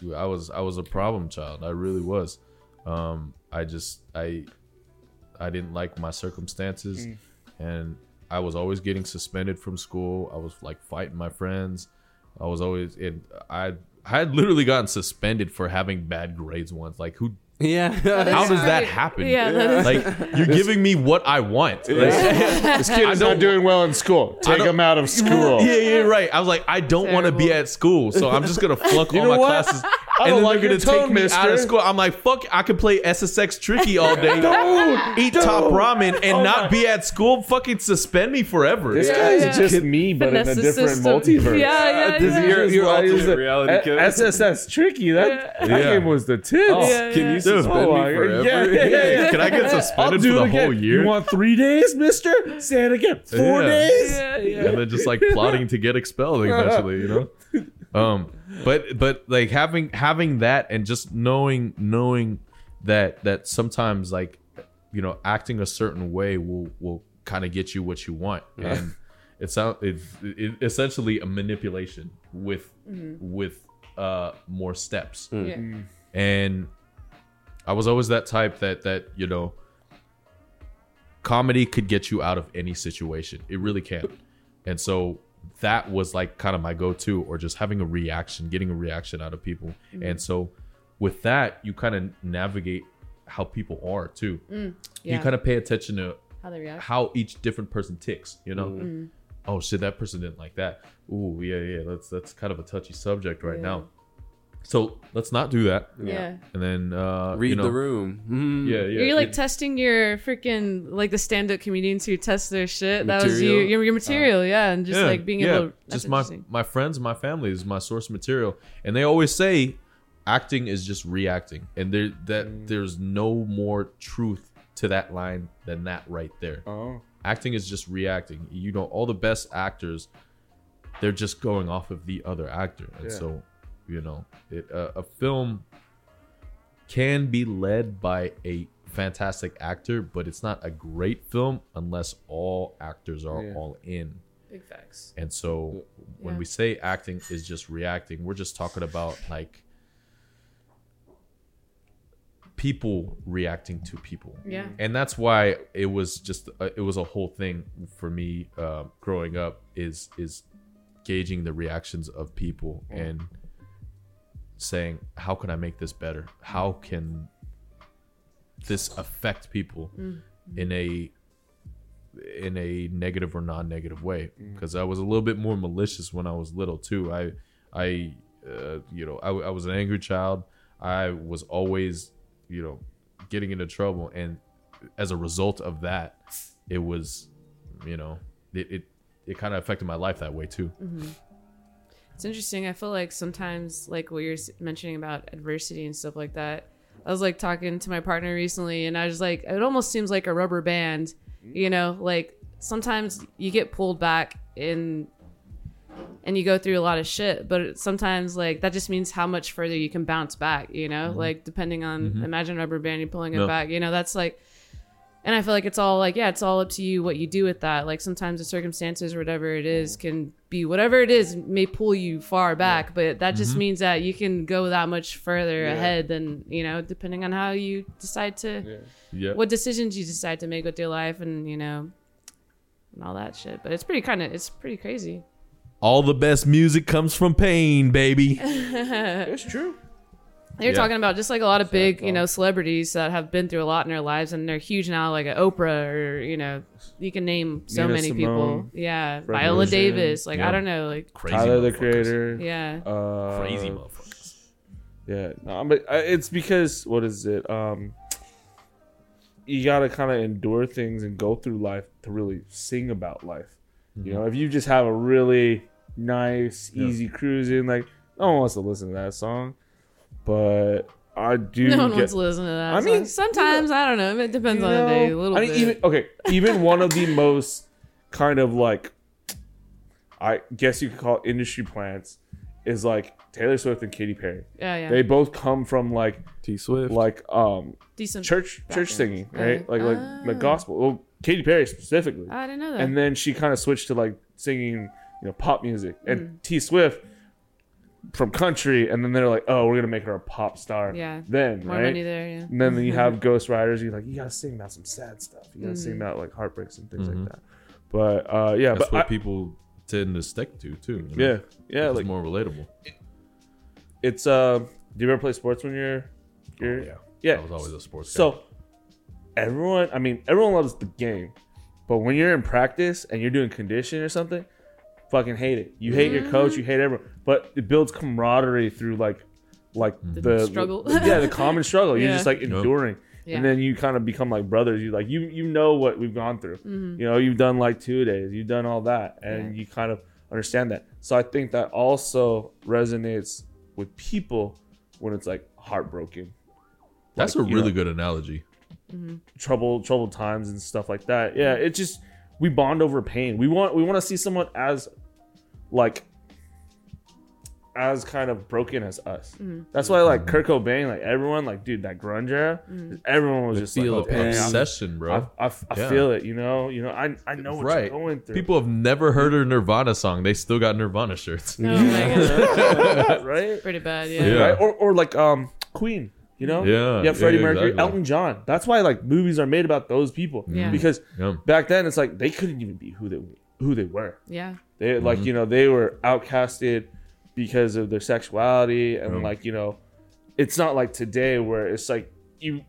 Dude, I was I was a problem child. I really was. Um, I just I I didn't like my circumstances, and I was always getting suspended from school. I was like fighting my friends. I was always in. I I had literally gotten suspended for having bad grades once. Like who? Yeah. How does that happen? Yeah, that is- Like you're giving me what I want. Like, This kid is don't- doing well in school. Take don't- him out of school. Yeah, yeah, right. I was like, I don't want to be at school, so I'm just gonna flunk all know my what? classes. I and don't then like they're gonna take tone, me out of school. I'm like, fuck, I could play SSX Tricky all day, eat top ramen, and Oh not be at school. Fucking suspend me forever. This Yeah, guy's yeah. just me, but in a different system. multiverse. Yeah, yeah, This- yeah. you're- you're- Alternate is it- reality A- kid. SSX tricky. That, that Yeah. game was the tits. Oh, Yeah, Can you suspend Oh, me my God. forever? Yeah, yeah, yeah, yeah. Can I get suspended for the again. whole year? You want three days, Mister? Say it again. Four Yeah. days. Yeah, yeah. and then just like plotting to get expelled eventually, you know. Um, but but like having having that and just knowing knowing that that sometimes like you know acting a certain way will will kind of get you what you want and it's out it's it, essentially a manipulation with with uh more steps Yeah. and I was always that type that that you know comedy could get you out of any situation. It really can. And so that was like kind of my go-to or just having a reaction, getting a reaction out of people. Mm-hmm. And so with that, you kind of navigate how people are too. Mm, yeah. You kind of pay attention to How they react. how each different person ticks, you know? Mm-hmm. Oh shit, that person didn't like that. Ooh, yeah, yeah, that's that's kind of a touchy subject right Yeah. now. So let's not do that. Yeah. And then uh Read you know, the room. Mm. Yeah, yeah. You're like it- testing your freaking like the stand-up comedians who test their shit. That was you, your, your material, yeah, and just yeah, like being yeah. able. to... just my my friends, my family is my source material, and they always say acting is just reacting, and there that Mm. there's no more truth to that line than that right there. Oh. Acting is just reacting. You know, all the best actors, they're just going off of the other actor, and Yeah. so you know, it uh, a film can be led by a fantastic actor, but it's not a great film unless all actors are Yeah. all in. Big facts. And so when Yeah. we say acting is just reacting, we're just talking about like people reacting to people. Yeah. And that's why it was just uh, it was a whole thing for me uh, growing up is is gauging the reactions of people and saying, "How can I make this better? How can this affect people mm. in a in a negative or non-negative way?" Mm. Because I was a little bit more malicious when I was little too. I I uh, you know I, I was an angry child. I was always you know getting into trouble, and as a result of that, it was you know it it, it kind of affected my life that way too. Mm-hmm. It's interesting. I feel like sometimes, like what you're mentioning about adversity and stuff like that. I was like talking to my partner recently, and I was like, it almost seems like a rubber band. You know, like sometimes you get pulled back in, and you go through a lot of shit. But sometimes, like that just means how much further you can bounce back. You know, mm-hmm. like depending on mm-hmm. imagine rubber band, you're pulling it No. back. You know, that's like and I feel like it's all like, yeah, it's all up to you what you do with that. Like sometimes the circumstances or whatever it is can be whatever it is may pull you far back, but that just mm-hmm. means that you can go that much further ahead than, you know, depending on how you decide to Yeah. Yeah. what decisions you decide to make with your life and, you know, and all that shit. But it's pretty kind of it's pretty crazy. All the best music comes from pain, baby. It's true. They're Yeah. talking about just like a lot of big, you know, celebrities that have been through a lot in their lives and they're huge now, like a Oprah or you know, you can name so Nina many people. Yeah, Fred Viola Wilson. Davis. Like Yeah. I don't know, like Crazy Tyler the. Creator. yeah, Uh, Crazy motherfuckers. Yeah, no, but uh, it's because what is it? Um, you gotta kind of endure things and go through life to really sing about life. You know, if you just have a really nice, Yeah. easy cruising, like no one wants to listen to that song. But I do. no one get, wants to listen to that. I song. mean, sometimes I don't know. It depends you on the day a little I mean, bit. even okay, even one of the most kind of like, I guess you could call it industry plants, is like Taylor Swift and Katy Perry. yeah, yeah, They both come from like T Swift. like um decent. church church singing, right? Uh, Like like the ah. gospel. Well, Katy Perry specifically, I didn't know that. and then she kind of switched to like singing, you know, pop music. Mm. And T Swift from country, and then they're like, oh, we're gonna make her a pop star. Yeah. Then More right. money there. Yeah. And then you have Ghost Riders. You're like you gotta sing about some sad stuff. You gotta Mm. sing about like heartbreaks and things Mhm. like that. But uh, yeah, That's but what I- people tend to stick to too. you know? yeah, yeah, it's like more relatable. it's uh. Do you ever play sports when you're you're Oh, yeah. yeah? I was always a sports guy. So everyone, I mean, everyone loves the game, but when you're in practice and you're doing condition or something, fucking hate it. You hate your coach, you hate everyone, but it builds camaraderie through like, like the, The struggle. yeah, the common struggle. You're Yeah. just like enduring, Yeah. and then you kind of become like brothers. You like you you know what we've gone through. Mm-hmm. You know, you've done like two days, you've done all that, and Yeah. you kind of understand that. So I think that also resonates with people when it's like heartbroken That's like, a you really know- good analogy. trouble troubled times and stuff like that. Yeah, it just we bond over pain. We want we want to see someone as like as kind of broken as us. Mm-hmm. That's why like mm-hmm. Kurt Cobain, like everyone, like dude, that grunge era, mm-hmm. everyone was The just like, feel oh, pain. Obsession, bro. I, I, I Yeah. feel it, you know, you know, I I know what right. you're going through. People have never heard a Nirvana song. They still got Nirvana shirts. Oh my god, right? pretty bad. Yeah. Yeah. Right? Or or like um Queen, you know? Yeah, Yeah, Freddie yeah, Mercury, exactly. Elton John. That's why like movies are made about those people. Yeah. Because Yeah. back then it's like they couldn't even be who they who they were. Yeah. They like Mm-hmm. you know they were outcasted because of their sexuality and Yeah. like you know it's not like today where it's like you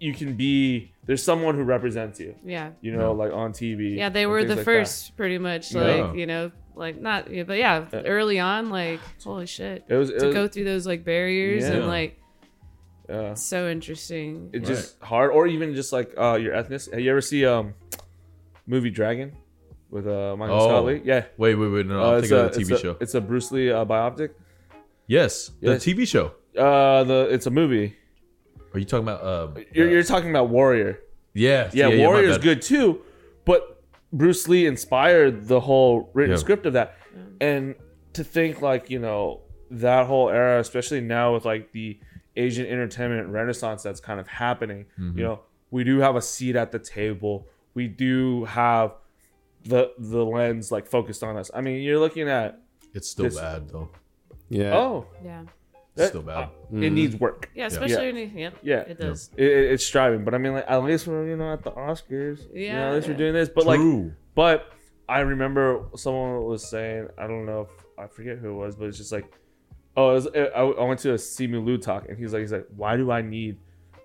you can be there's someone who represents you Yeah. you know Yeah. like on TV Yeah, they were the like first, pretty much. Yeah. Like you know, like not, but yeah, early on, like holy shit, it was, it to was go through those like barriers Yeah. and like yeah. so interesting. it's Yeah. just hard or even just like uh your ethnicity have you ever see um movie Dragon with uh Michael Oh. Scott Lee yeah Wait, wait, wait. No, Uh, I'm it's thinking a, of the it's TV a- show. it's a Bruce Lee uh, biopic Yes, the TV show. uh the it's a movie Are you talking about? Um, you're, uh, you're talking about Warrior yeah, yeah, my Warrior's bad. good too, but Bruce Lee inspired the whole written Yeah. script of that. And to think like, you know, that whole era, especially now with like the Asian entertainment renaissance that's kind of happening, Mm-hmm. you know, we do have a seat at the table. We do have the the lens like focused on us. I mean, you're looking at It's still This- bad though. yeah. oh, yeah, It's that- still bad. uh, it needs work. yeah, especially when you, yeah, Yeah. it does. It, it- it's striving, but I mean, like at least we're you know at the Oscars. you know, Yeah. at least we're doing this. But like, True. But I remember someone was saying, I don't know if I forget who it was, but it's just like Oh, it was, I, I went to a Simu Liu talk, and he's like, he's like, why do I need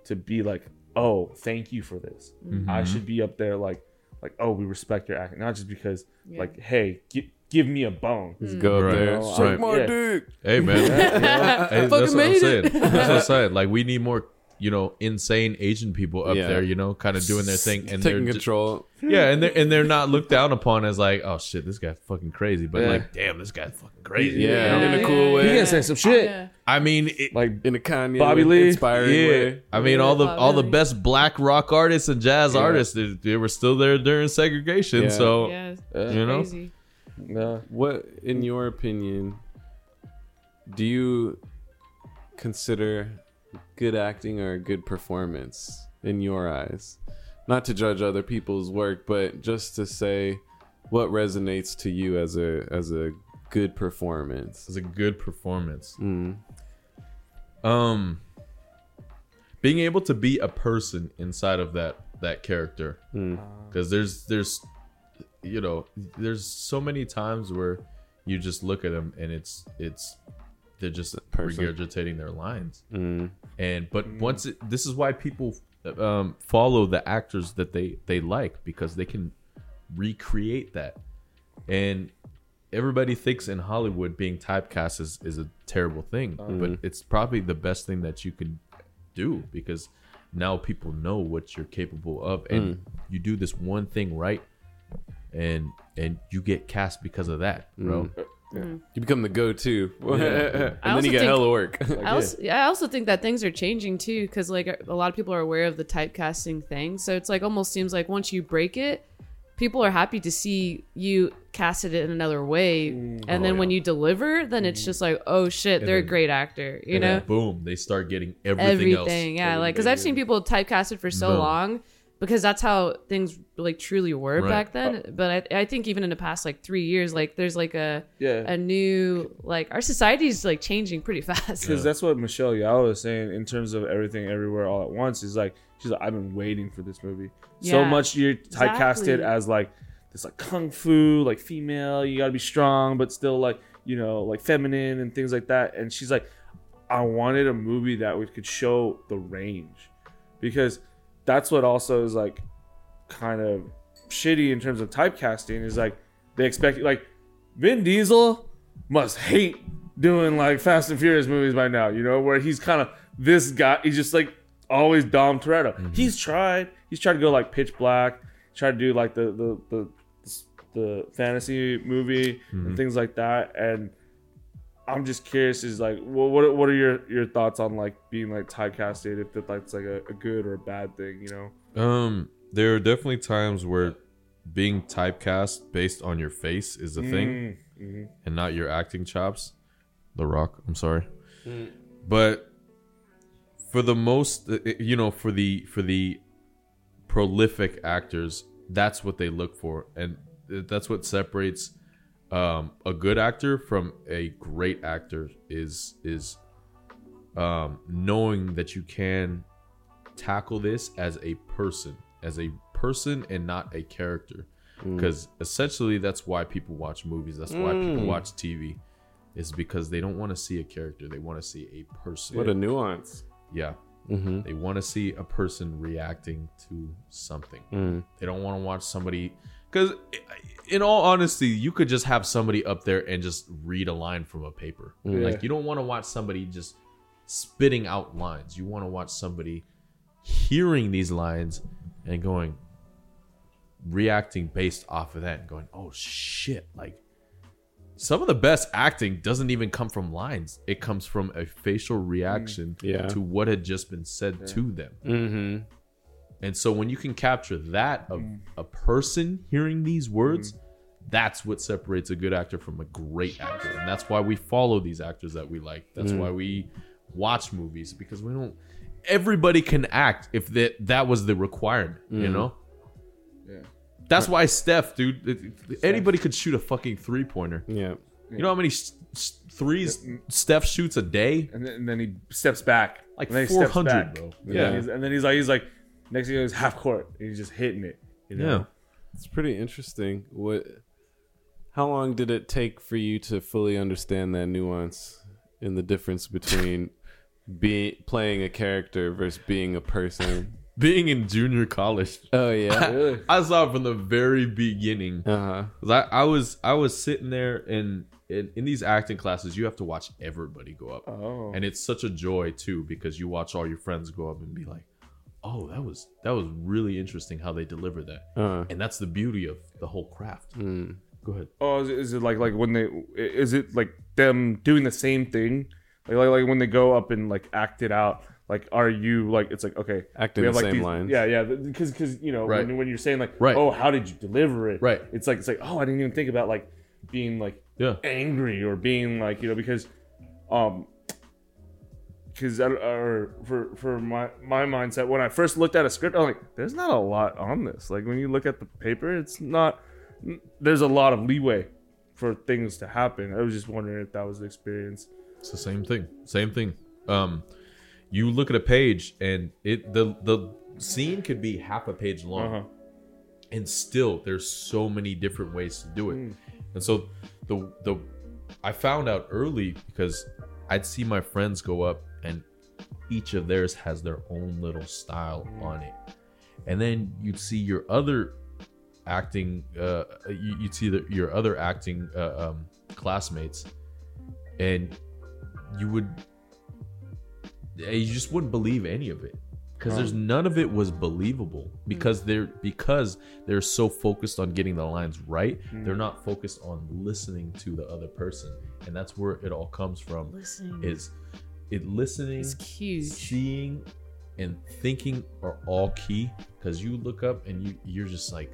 to be like, oh, thank you for this? Mm-hmm. I should be up there like, like, oh, we respect your acting, not just because, Yeah. like, hey, gi- give me a bone. Just go up Right. there, Right. suck my Yeah. dick. Hey man, Hey, that's Fucking what I'm saying. That's what I'm saying. Like we need more, you know, insane Asian people up Yeah. there, you know, kind of doing their thing, and they're taking just, control. yeah, and they're and they're not looked down upon as like, oh shit, this guy's fucking crazy, but Yeah. like, damn, this guy's fucking crazy. Yeah, Yeah. in a cool way. He can say some shit. Yeah. I mean, it, Like, in a Kanye Bobby Lee. inspiring yeah, way. I mean, all the Yeah. all the best black rock artists and jazz Yeah. artists, they, they were still there during segregation. Yeah. So Yeah, you know, crazy. no. What, in your opinion, do you consider good acting or a good performance in your eyes? Not to judge other people's work, but just to say what resonates to you as a as a good performance. As a good performance. Mm. um being able to be a person inside of that that character Mm. because there's there's you know there's so many times where you just look at them and it's it's they're just Person. regurgitating their lines. Mm. and but once it this is why people um follow the actors that they they like because they can recreate that. And everybody thinks in hollywood being typecast is, is a terrible thing but it's probably the best thing that you can do because now people know what you're capable of. And you do this one thing right and and you get cast because of that bro Hmm. You become the go-to, and I then also you get think- hella work. I also, I also think that things are changing too, because like a lot of people are aware of the typecasting thing. So it's like almost seems like once you break it, people are happy to see you cast it in another way, mm. and then oh, when you deliver, then it's mm. just like, oh shit, they're a then- great actor, you and know? then boom they start getting everything, Everything, else yeah. Like, because I've seen people typecasted for so Boom. long because that's how things like truly were Right. back then. Uh, but I, I think even in the past like three years, like there's like a Yeah. a new like our society's like changing pretty fast. Because that's what Michelle Yeoh was saying in terms of everything everywhere all at once. Is like she's like, I've been waiting for this movie so much. You're typecasted exactly. as like this like kung fu, like female. You got to be strong, but still like you know like feminine and things like that. And she's like, I wanted a movie that we could show the range, because that's what also is like kind of shitty in terms of typecasting. Is like they expect like Vin Diesel must hate doing like Fast and Furious movies by now, you know, where he's kind of this guy. He's just like always Dom Toretto. Mm-hmm. He's tried. He's tried to go like Pitch Black. Tried to do like the the the, the fantasy movie and mm-hmm. things like that. And I'm just curious, is like, what what what are your your thoughts on like being like typecasted? If that's like a, a good or a bad thing, you know? Um, there are definitely times where being typecast based on your face is a thing Mm, and not your acting chops. The Rock, I'm sorry, but for the most, uh, you know, for the for the prolific actors, that's what they look for, and that's what separates um, a good actor from a great actor is is um, knowing that you can tackle this as a person, as a person and not a character. Because essentially, that's why people watch movies. That's why people watch TV, is because they don't want to see a character. They want to see a person. What a nuance. yeah, Mm-hmm. they want to see a person reacting to something. Mm. They don't want to watch somebody. Because, in all honesty, you could just have somebody up there and just read a line from a paper. Yeah. Like, you don't want to watch somebody just spitting out lines. You want to watch somebody hearing these lines and going, reacting based off of that and going, oh shit. Like, some of the best acting doesn't even come from lines, it comes from a facial reaction Yeah. to what had just been said to them. Mm-hmm. And so when you can capture that of mm. a person hearing these words, mm-hmm. that's what separates a good actor from a great actor. And that's why we follow these actors that we like. That's mm. why we watch movies because we don't everybody can act if that that was the requirement, you mm. know? Yeah. That's why Steph, dude, it- anybody could shoot a fucking three-pointer. Yeah. You know how many s- s- threes Steph shoots a day? And then, and then he steps back, Like and then he steps 400, back. bro. And Yeah. then he's, and then he's like, he's like, next thing you know, he's half court. And he's just hitting it. You know? Yeah. It's pretty interesting. What? How long did it take for you to fully understand that nuance in the difference between being playing a character versus being a person? Being in junior college, Oh yeah. Really? I saw it from the very beginning. Uh huh. 'Cause I, I was I was sitting there and in, in these acting classes, you have to watch everybody go up, Oh. and it's such a joy too because you watch all your friends go up and be like, "Oh, that was that was really interesting how they deliver that," Uh. and that's the beauty of the whole craft. Mm. Go ahead. Oh, is it, is it like like when they? Is it like them doing the same thing? Like like, like when they go up and like act it out. Like, are you like? It's like okay, Acting the like same these- lines. Yeah, yeah. Because because you know Right. when, when you're saying like, Right. oh, how did you deliver it? Right. It's like it's like oh, I didn't even think about like being like Yeah. angry or being like you know because um because or for for my my mindset when I first looked at a script I'm like there's not a lot on this like when you look at the paper it's not there's a lot of leeway for things to happen I was just wondering if that was the experience It's the same thing. Same thing. Um, you look at a page and it the the scene could be half a page long, uh-huh and still there's so many different ways to do it. Mm. And so the the I found out early because I'd see my friends go up and each of theirs has their own little style on it. And then you'd see your other acting uh you, you'd see the, your other acting uh, um, classmates and you would you just wouldn't believe any of it. Because there's none of it was believable because they're because they're so focused on getting the lines right they're not focused on listening to the other person. And that's where it all comes from Listening. is it listening is huge. seeing and thinking are all key because you look up and you you're just like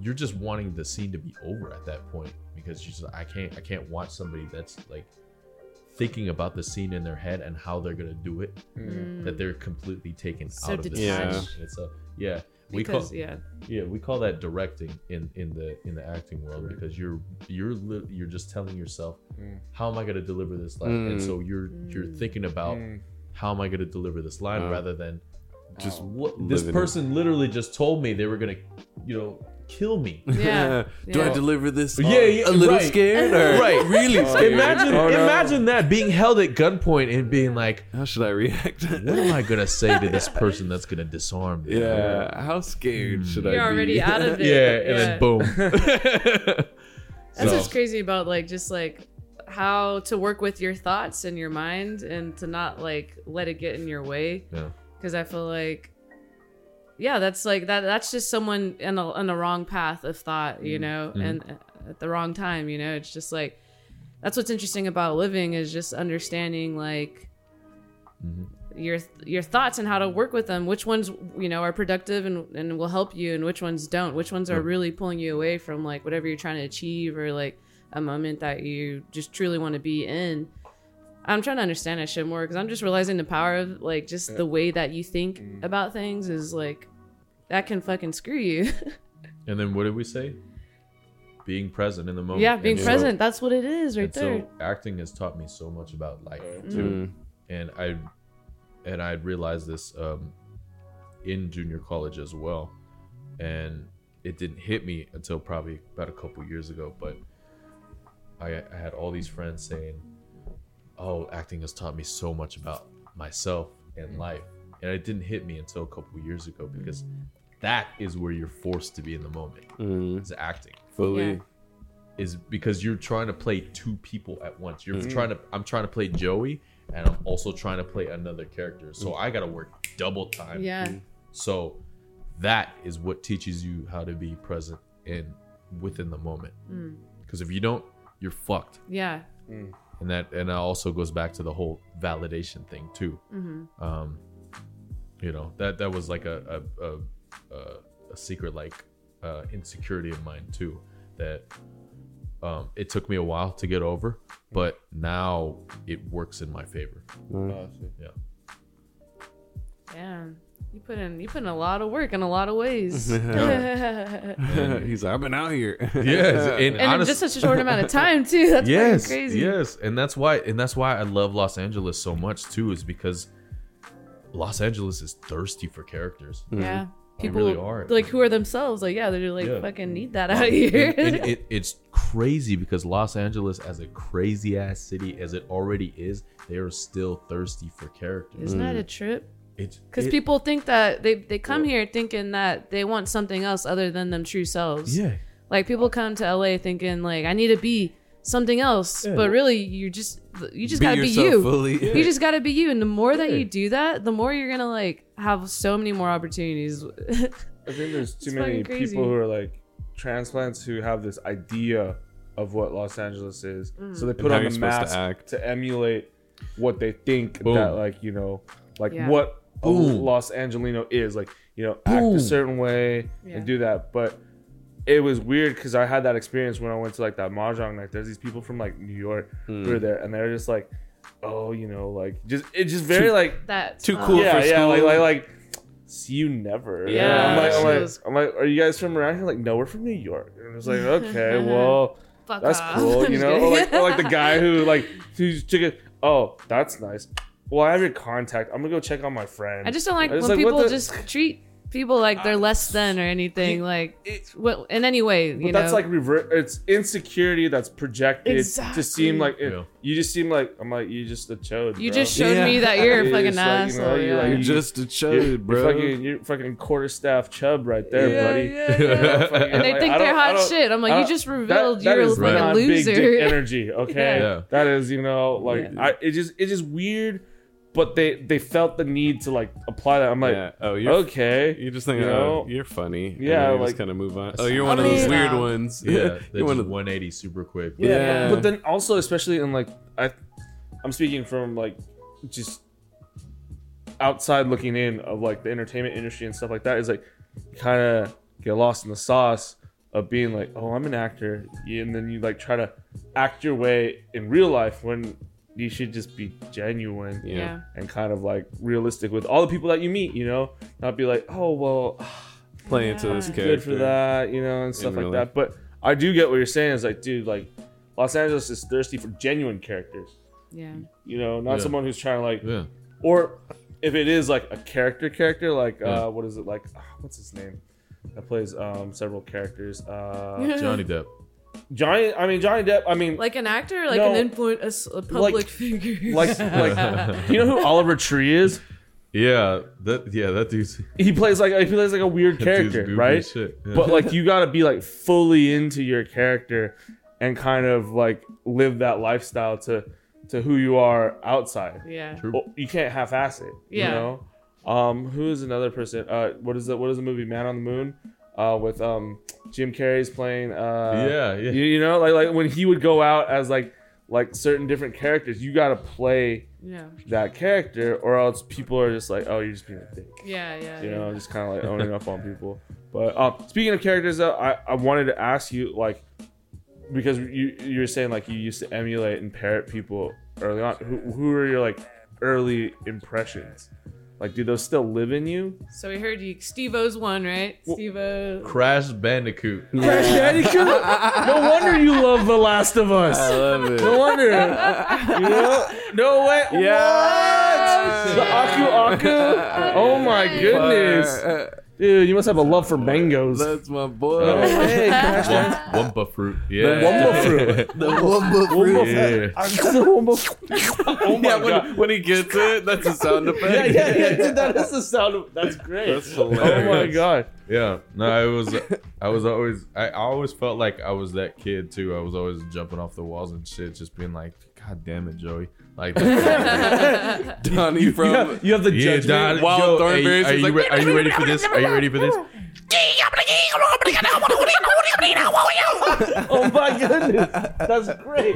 you're just wanting the scene to be over at that point because you just I can't I can't watch somebody that's like thinking about the scene in their head and how they're gonna do it mm. that they're completely taken So out of the detached. scene. And It's a yeah. We call yeah, yeah we call that directing in in the in the acting world because you're you're li- you're just telling yourself how am I gonna deliver this line and Mm. so you're you're thinking about Mm. how am I gonna deliver this line rather than Just what this living it. person literally just told me they were gonna you know kill me. yeah. Do I deliver this? Yeah, yeah, a little right. scared or Right. really oh, scared? Imagine Oh, no. imagine that being held at gunpoint and being like, How should I react? what am I gonna say to this person that's gonna disarm me? yeah. How scared should I be? You're be? already out of it. Yeah, and then boom. That's So- what's crazy about like just like how to work with your thoughts and your mind and to not like let it get in your way. Yeah. Because I feel like, yeah, that's like that. That's just someone in a in a wrong path of thought, you know, and uh, at the wrong time, you know. It's just like that's what's interesting about living is just understanding like your your thoughts and how to work with them which ones you know are productive and, and will help you and which ones don't which ones are really pulling you away from like whatever you're trying to achieve or like a moment that you just truly want to be in i'm trying to understand that shit more because i'm just realizing the power of like just the way that you think about things is like that can fucking screw you And then what did we say? Being present in the moment. yeah being And so- present that's what it is right and there so acting has taught me so much about life Mm. And I and I realized this um, in junior college as well. And it didn't hit me until probably about a couple years ago. But I, I had all these friends saying, "Oh, acting has taught me so much about myself and mm. life," and it didn't hit me until a couple years ago because mm. that is where you're forced to be in the moment. Mm, Is acting fully. Yeah. is because you're trying to play two people at once. You're mm. trying to I'm trying to play Joey and I'm also trying to play another character. So I got to work double time. yeah So that is what teaches you how to be present and within the moment. Because if you don't, you're fucked. yeah And that and that also goes back to the whole validation thing too. Um, you know that that was like a a a, a, a secret like uh, insecurity of mine too. That um, it took me a while to get over, but now it works in my favor. Oh, I see. Yeah. Damn you put in you put in a lot of work in a lot of ways He's like, I've been out here. Yes, and, and in just such a short amount of time too. That's yes, crazy. yes, and that's why, and that's why I love Los Angeles so much too, is because Los Angeles is thirsty for characters. Mm-hmm. Yeah. They People really are. like who are themselves. Like, yeah, they're like Yeah. fucking need that out here. and, and it, it's crazy because Los Angeles, as a crazy ass city as it already is, they are still thirsty for characters. Isn't that mm. a trip? It's Because it- people think that they they come here thinking that they want something else other than them true selves. yeah, Like people come to LA thinking like I need to be something else, Yeah. but really you just you just Be gotta be you. fully. You just gotta be you, and the more that you do that, the more you're gonna like have so many more opportunities. I think there's too It's many people who are like transplants who have this idea of what Los Angeles is, Mm. so they put how on you're the supposed to mask act. to, emulate what they think Boom. that like you know like Yeah. what a Boom. Los Angelino is like you know act Boom. a certain way Yeah. and do that, but. It was weird because I had that experience when I went to like that mahjong night. There's these people from like New York Hmm. who were there, and they're just like, "Oh, you know, like just it's just very like that Too cool yeah, for yeah, like, like, like, see you never. Yeah, I'm like, I'm like, was- I'm like, are you guys from around here? Like, no, we're from New York. And it's like, okay, well, Fuck that's off. cool, you know? Or like, or like the guy who like who's chicken. Oh, that's nice. Well, I have your contact. I'm gonna go check on my friend. I just don't like I when like, people the- just treat people like they're less than or anything. like, it- well, in any way, you But that's know. like revert. It's insecurity that's projected to seem like Yeah. you just seem like I'm like you just a chode. you bro. just showed Yeah. me that you're a It's fucking like, you know, asshole. you yeah. like- You're you- just a You're, chode, you're bro. fucking, you're fucking quarterstaff chub right there, Yeah, buddy. yeah, yeah. Fucking, and they like, think they're hot shit. I'm like, you just that- revealed that you're a is fucking not loser. Big dick energy, okay? Yeah. That is, you know, like Yeah. I, it just it just weird, but they they felt the need to like apply that. I'm like, yeah. Oh, you're okay, You just think, you uh, know? oh, you're funny. and Yeah, then you like- just kind of move on. Oh, you're one I of those mean- weird Yeah. ones. yeah, you're they're one just of 180 super quick. yeah. Yeah. But, but then also, especially in like I, I'm speaking from like just outside looking in of like the entertainment industry and stuff like that is like kind of get lost in the sauce of being like, oh, I'm an actor, and then you like try to act your way in real life when you should just be genuine yeah. yeah. and kind of like realistic with all the people that you meet, you know, not be like, oh well, Play into this Yeah. character. good for that, you know, and stuff like real that. But I do get what you're saying. Is like, dude, like Los Angeles is thirsty for genuine characters. Yeah. You know, not Yeah. someone who's trying to like, Yeah. or if it is like a character character, like Yeah. uh, what is it like? ah, what's his name? That plays um several characters. Uh, Johnny Depp. Johnny. I mean Johnny Depp. I mean, Like an actor, like No. an influence, a, s- a public figure. like like you know who Oliver Tree is? Yeah, that yeah, that dude's He plays like he plays like a weird that dude's character, right? Shit. Yeah. but like you got to be like fully into your character and kind of like live that lifestyle to to who you are outside yeah. True. Well, you can't half-ass it you Yeah. know um who is another person uh what is the what is the movie man on the moon uh with um jim carrey's playing uh Yeah, yeah. you, you know like like when he would go out as like like certain different characters you got to play Yeah. that character or else people are just like oh you're just being a dick Yeah. Yeah. you yeah. know, just kind of like owning up on people. But um, speaking of characters, though, I, I wanted to ask you like because you you were saying like you used to emulate and parrot people early on. Who who are your like early impressions? Like, do those still live in you? So we heard you. Steve O's one, right? Steve O. Crash Bandicoot. Crash Bandicoot. no wonder you love The Last of Us. I love it. No wonder. you know? No way. Yes. What? The Aku Aku. Oh my goodness, Fire. Dude! You must have a love for mangoes. That's my boy. No way, Crash Bandicoot. Wumpa fruit. Yeah. Wumpa fruit. The Wumpa fruit. Yeah. oh my Yeah, god. when, when he gets it, that's a sound effect. Yeah, yeah, yeah. Dude, that is the sound of. That's great. That's hilarious. oh my hilarious. god. Yeah, no, I was, I was always, I I always felt like I was that kid too. I was always jumping off the walls and shit, just being like, "God damn it, Joey!" Like, Donnie from You have, you have the yeah, judgment. Don, Wild yo, Thornberrys Are, is you, are, like- re- are you ready for this? Are you ready for this? Oh my goodness. That's great.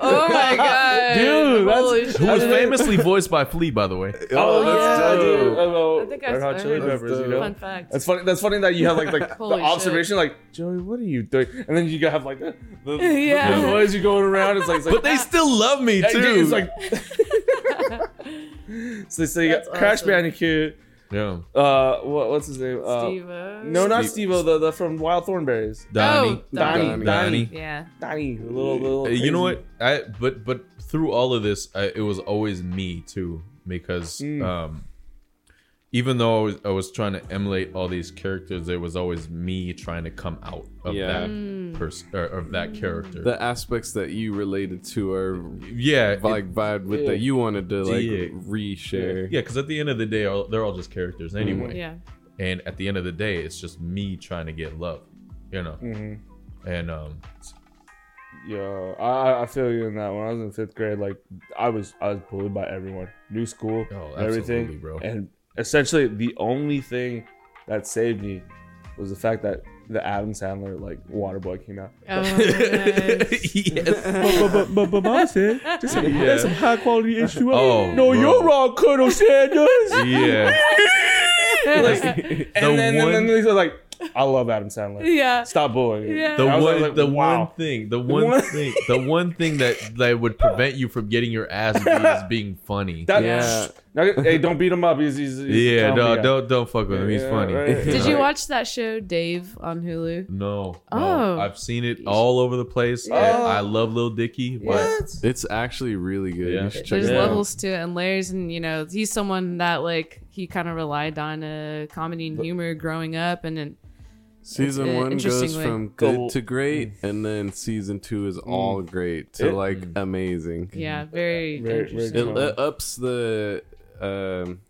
Oh my god, Dude, that's- Holy who shit. Who was That's- famously voiced by Flea, by the way. Oh, oh, that's yeah, dope. dude. Oh, I think I- Hot Chili Peppers, that's you know? Fun fact. That's funny. That's funny that you have like like the Holy observation, like Joey, what are you doing? And then you have like the, the, Yeah. the noise you going around. It's like, it's like But they still love me too. It's like so, so you got That's Crash awesome. Bandicoot. yeah, Uh, what, what's his name? Uh, Steve O. no, not Steve- Steve-O, the, the from Wild Thornberrys. Donnie, Oh, Donnie, Donnie. Donnie, Yeah. Donnie, the little little. Uh, you know what? I but but through all of this, I, it was always me too because Mm. um, even though I was, I was trying to emulate all these characters, there was always me trying to come out of Yeah. that person or of that character. The aspects that you related to are yeah, it- like vibe with Yeah. that you wanted to like Yeah. reshare. yeah, because at the end of the day, all- they're all just characters anyway. Yeah. And at the end of the day, it's just me trying to get love, you know. Mm-hmm. And um, Yo, I I feel you in that. When I was in fifth grade, like I was I was bullied by everyone, new school, Oh, and everything, absolutely, bro. And essentially, the only thing that saved me was the fact that the Adam Sandler like Waterboy came out. Oh, nice. yes. but, but, but, but mom said, just say, Yeah. that's some high quality H2O. Oh, no, bro. you're wrong, Colonel Sanders. yeah. like, The and then, one- and then he's like, I love Adam Sandler. yeah. Stop bullying. Yeah. The one, like, the wow. one thing, the one one- thing, the one thing that that would prevent you from getting your ass beat is being funny. That, Yeah. Now, hey, don't beat him up. He's, he's, he's yeah, comedy no, guy. don't don't fuck with him. He's Yeah, funny. right. Did you watch that show, Dave, on Hulu? No, no. Oh. I've seen it all over the place. Yeah. I love Lil Dicky, but It's actually really good. Yeah. You check There's it out. levels to it and layers, and you know, he's someone that like he kind of relied on uh, comedy and humor growing up, and then Season uh, one goes way. from good Go- to great, and then season two is all great to It- like amazing. yeah, very, Very- very interesting. It uh, ups the um,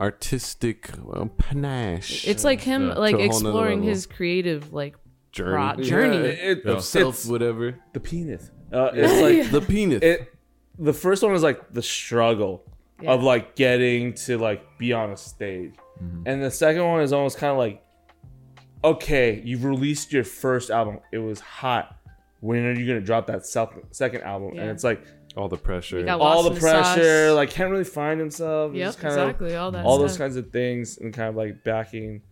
artistic um, panache It's like him Yeah. like a whole nother exploring level. his creative like journey pro- Yeah, journey. it- Yeah. of self, it's whatever. the penis. Uh, it's like The penis. it. The first one is like the struggle Yeah. of like getting to like be on a stage, and the second one is almost kind of like, okay, you've released your first album. It was hot. When are you gonna drop that self- second album? And it's like all the pressure. You all the the pressure, sauce. like can't really find himself. Yep, Just kind exactly. Of, all that. all those kinds of things, and kind of like backing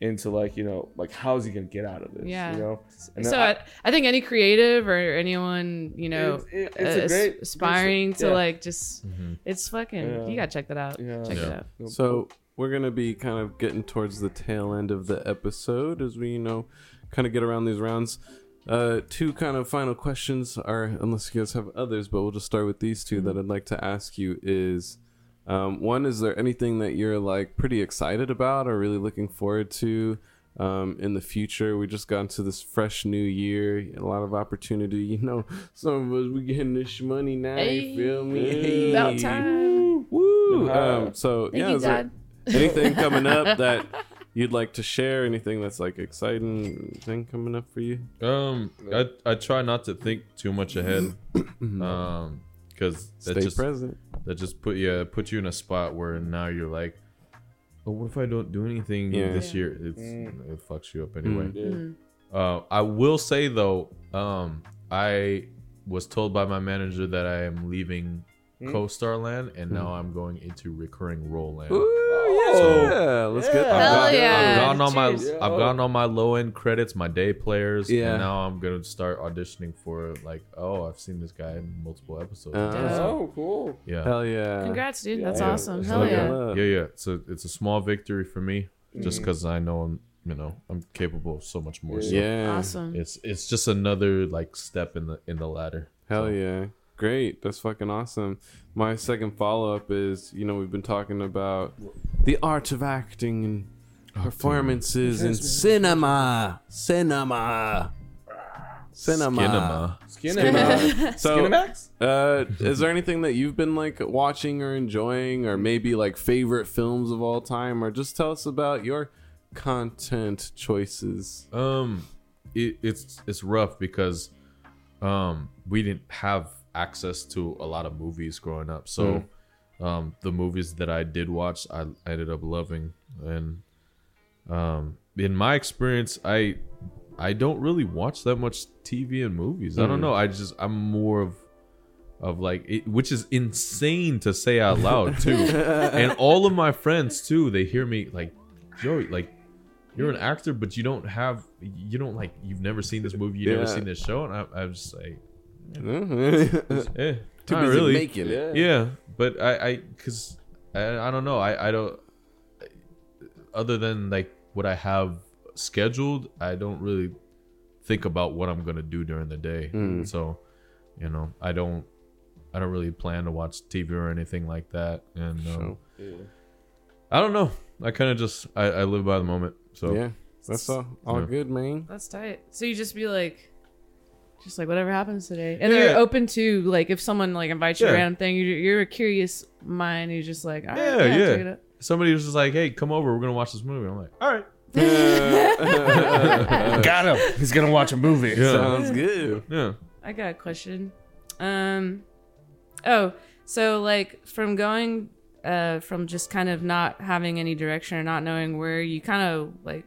into like you know like how is he gonna get out of this? Yeah. You know. And so I- I, I think any creative or anyone you know It's- it- it's a uh, great- aspiring it's a- to yeah. like just it's fucking Yeah. you gotta check that out Yeah. check it out So we're gonna be kind of getting towards the tail end of the episode as we you know kind of get around these rounds. Uh, two kind of final questions are unless you guys have others, but we'll just start with these 2 that I'd like to ask you is um, one is there anything that you're like pretty excited about or really looking forward to um, in the future? We just got into this fresh new year, a lot of opportunity. You know, some of us we getting this money now. you feel me? about time Woo! Um, so thank yeah, you is there anything coming up that you'd like to share? Anything that's like exciting thing coming up for you? um, I I try not to think too much ahead, um, because that Stay just present. that just put you put you in a spot where now you're like, oh, what if I don't do anything Yeah. this Yeah. year? It's Mm. it fucks you up anyway. Yeah. Mhm. Uh, I will say though, um, I was told by my manager that I am leaving Hmm? co-star land, and now I'm going into recurring role land. Ooh, Oh. yeah, let's get Yeah. that. Hell I've, yeah. I've gone on my Cheers. I've gone on my low end credits, my day players, Yeah. and now I'm gonna start auditioning for like, oh, I've seen this guy in multiple episodes. Uh, Oh, cool. yeah, Hell yeah! congrats dude that's Yeah. awesome hell good yeah luck. yeah, yeah. So it's a small victory for me, Mm. just because I know I'm, you know, I'm capable of so much more. So Yeah, awesome it's it's just another like step in the in the ladder. Hell So, yeah. Great. That's fucking awesome. My second follow up is you know, we've been talking about the art of acting and performances in cinema. Cinema. Cinema. Skinema. Skinema. So, Skinemax? uh, is there anything that you've been like watching or enjoying, or maybe like favorite films of all time, or just tell us about your content choices? Um, it, it's it's rough because um we didn't have access to a lot of movies growing up, so um the movies that I did watch, I, I ended up loving, and um in my experience, I I don't really watch that much TV and movies. I don't know. I just I'm more of of like it, which is insane to say out loud too. and all of my friends too, they hear me like, Joey, like you're an actor, but you don't have you don't like you've never seen this movie, you've Yeah. never seen this show, and I, I'm just like, eh, not busy really. making it. Yeah, but I, I, cause I, I don't know. I, I don't. Other than like what I have scheduled, I don't really think about what I'm gonna do during the day. Mm. So, you know, I don't, I don't really plan to watch TV or anything like that. And um, So, I don't know. I kind of just I, I live by the moment. So Yeah, that's all, all Yeah. good, man. That's tight. So you just be like, just like whatever happens today, and Yeah. you're open to like if someone like invites you Yeah. a random thing, you're, you're a curious mind. You're just like, all right, Yeah, yeah, yeah. check it out. somebody was just like, "Hey, come over. We're gonna watch this movie." I'm like, "All right." Got him. He's gonna watch a movie. Yeah. Sounds good. Yeah. I got a question. Um, oh, so like from going, uh, from just kind of not having any direction or not knowing where you kind of like,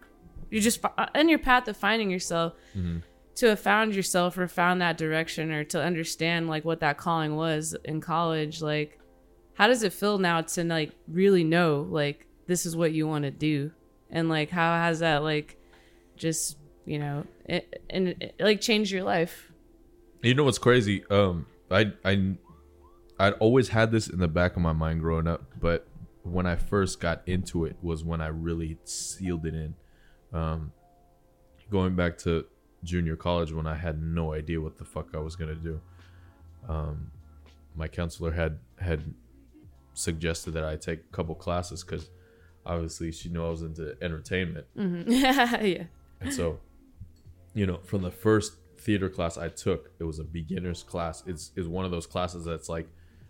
you're just fi- in your path of finding yourself. To have found yourself or found that direction or to understand like what that calling was in college, like how does it feel now to like really know like this is what you want to do and like how has that like just you know it, and it, like changed your life You know what's crazy? Um, I I I'd always had this in the back of my mind growing up, but when I first got into it was when I really sealed it in. Um, going back to junior college when I had no idea what the fuck I was gonna do. Um, my counselor had had suggested that I take a couple classes because obviously she knew I was into entertainment. yeah And so, you know, from the first theater class I took, it was a beginner's class. It's is one of those classes that's like,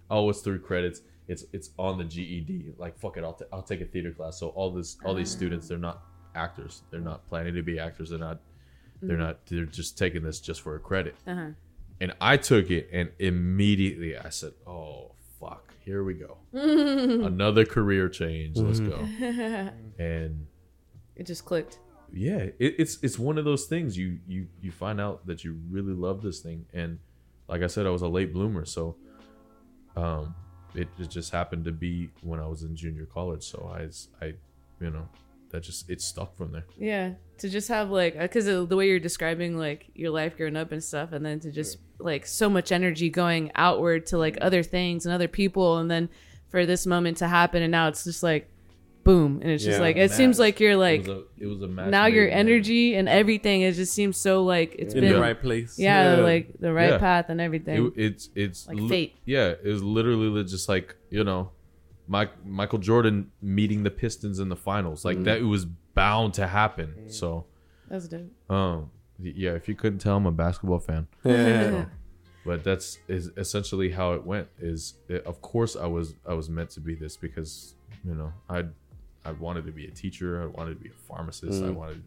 oh, it's three credits. It's it's on the GED. Like fuck it, I'll t- I'll take a theater class. So all this all these students, they're not actors. They're not planning to be actors. They're not. They're not. They're just taking this just for a credit. uh-huh. And I took it, and immediately I said, oh fuck, here we go, another career change. Let's go. And it just clicked yeah it, it's it's one of those things you you you find out that you really love this thing and like i said i was a late bloomer so um it, it just happened to be when i was in junior college so i s- i you know that just it stuck from there yeah to just have like uh, because the way you're describing like your life growing up and stuff and then to just like so much energy going outward to like other things and other people and then for this moment to happen and now it's just like boom and it's just like it seems like you're like it was a, it was a match now your made in energy and everything it just seems so like it's In been the right place. yeah, like the right Yeah. path and everything it, it's it's Like li- fate. yeah it was literally just like you know Mike, michael jordan meeting the pistons in the finals like that it was bound to happen so that's dope Um, yeah, if you couldn't tell, I'm a basketball fan. Yeah. But that's is essentially how it went. Is it, of course I was I was meant to be this because you know I I wanted to be a teacher. I wanted to be a pharmacist. I wanted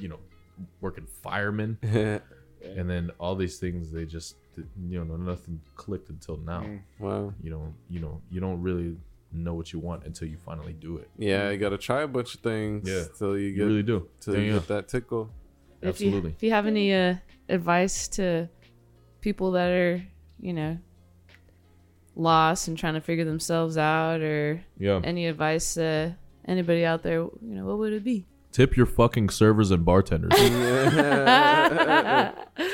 you know working fireman, and then all these things they just you know nothing clicked until now. wow. You know you know you don't really know what you want until you finally do it. Yeah, you gotta try a bunch of things Yeah. till you You get really do. till Yeah, you get that tickle. if you, Absolutely. if you have any uh, advice to people that are you know lost and trying to figure themselves out or Yeah. any advice to anybody out there you know what would it be Tip your fucking servers and bartenders.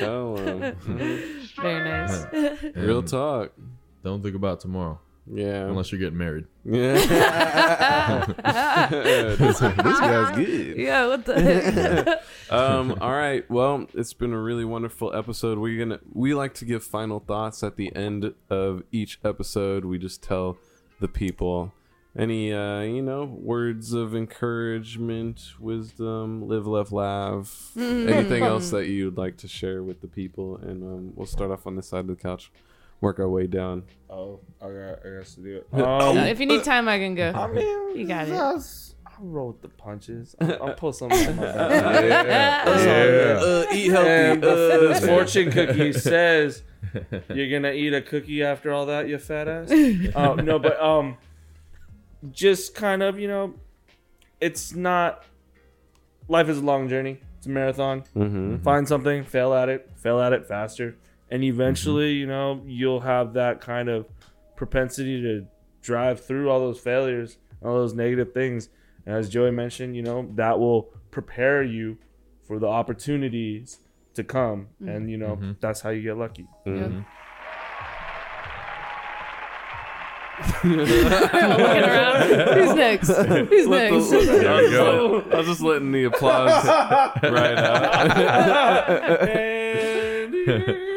Tell 'em. very nice Real talk. Don't think about tomorrow Yeah. unless you're getting married. Yeah. this, this guy's good. yeah what the heck? Um, all right. Well, it's been a really wonderful episode. We're gonna we like to give final thoughts at the end of each episode. We just tell the people any uh, you know, words of encouragement, wisdom, live, laugh, laugh. Anything else that you'd like to share with the people, and um, we'll start off on this side of the couch, work our way down. Oh, I got, I got to do it. Um, if you need time i can go I mean, You got it. that's- I'll roll with the punches. I'll, I'll pull something on my back. Yeah. That's. Uh, eat healthy. And the, uh, the fortune cookie says you're gonna eat a cookie after all that, you fat ass. Uh, no, but um, just kind of you know, it's not. Life is a long journey. It's a marathon. Mhm. Find something, fail at it, fail at it faster, and eventually, mm-hmm. you know, you'll have that kind of propensity to drive through all those failures, all those negative things. And as Joey mentioned, you know, that will prepare you for the opportunities to come, mm-hmm. and you know, that's how you get lucky. Yeah. Looking around. Who's next? Who's Let the- next? I was, go. I was just letting the applause right out.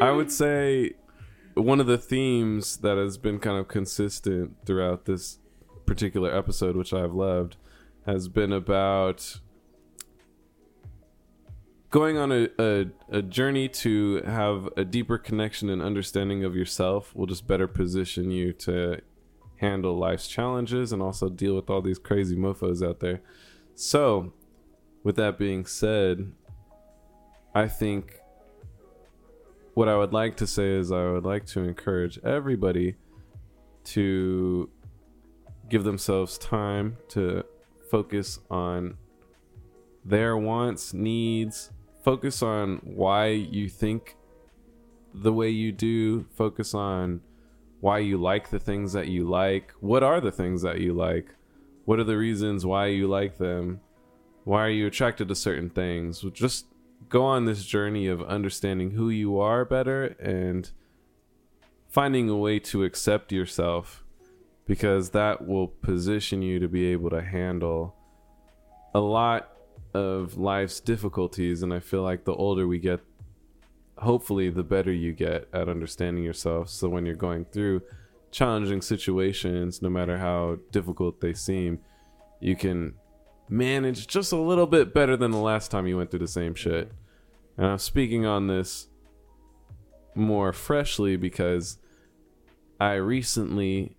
I would say one of the themes that has been kind of consistent throughout this particular episode, which I've loved, has been about going on a, a, a journey to have a deeper connection and understanding of yourself will just better position you to handle life's challenges and also deal with all these crazy mofos out there. So, with that being said, I think what I would like to say is I would like to encourage everybody to give themselves time to focus on their wants, needs, focus on why you think the way you do, focus on why you like the things that you like. What are the things that you like? What are the reasons why you like them? Why are you attracted to certain things? Just go on this journey of understanding who you are better and finding a way to accept yourself because that will position you to be able to handle a lot of life's difficulties and i feel like the older we get hopefully the better you get at understanding yourself. So when you're going through challenging situations no matter how difficult they seem you can manage just a little bit better than the last time you went through the same shit. And i'm speaking on this more freshly because i recently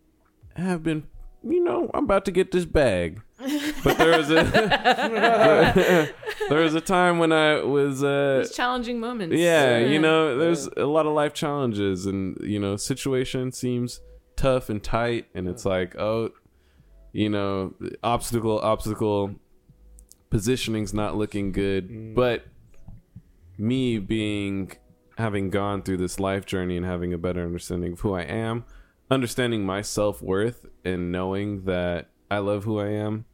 have been you know i'm about to get this bag but there was a there was a time when I was uh Those challenging moments. yeah, you know, there's a lot of life challenges and you know, situation seems tough and tight and it's like, oh, you know, obstacle obstacle positioning's not looking good, but me being having gone through this life journey and having a better understanding of who I am, understanding my self-worth and knowing that I love who I am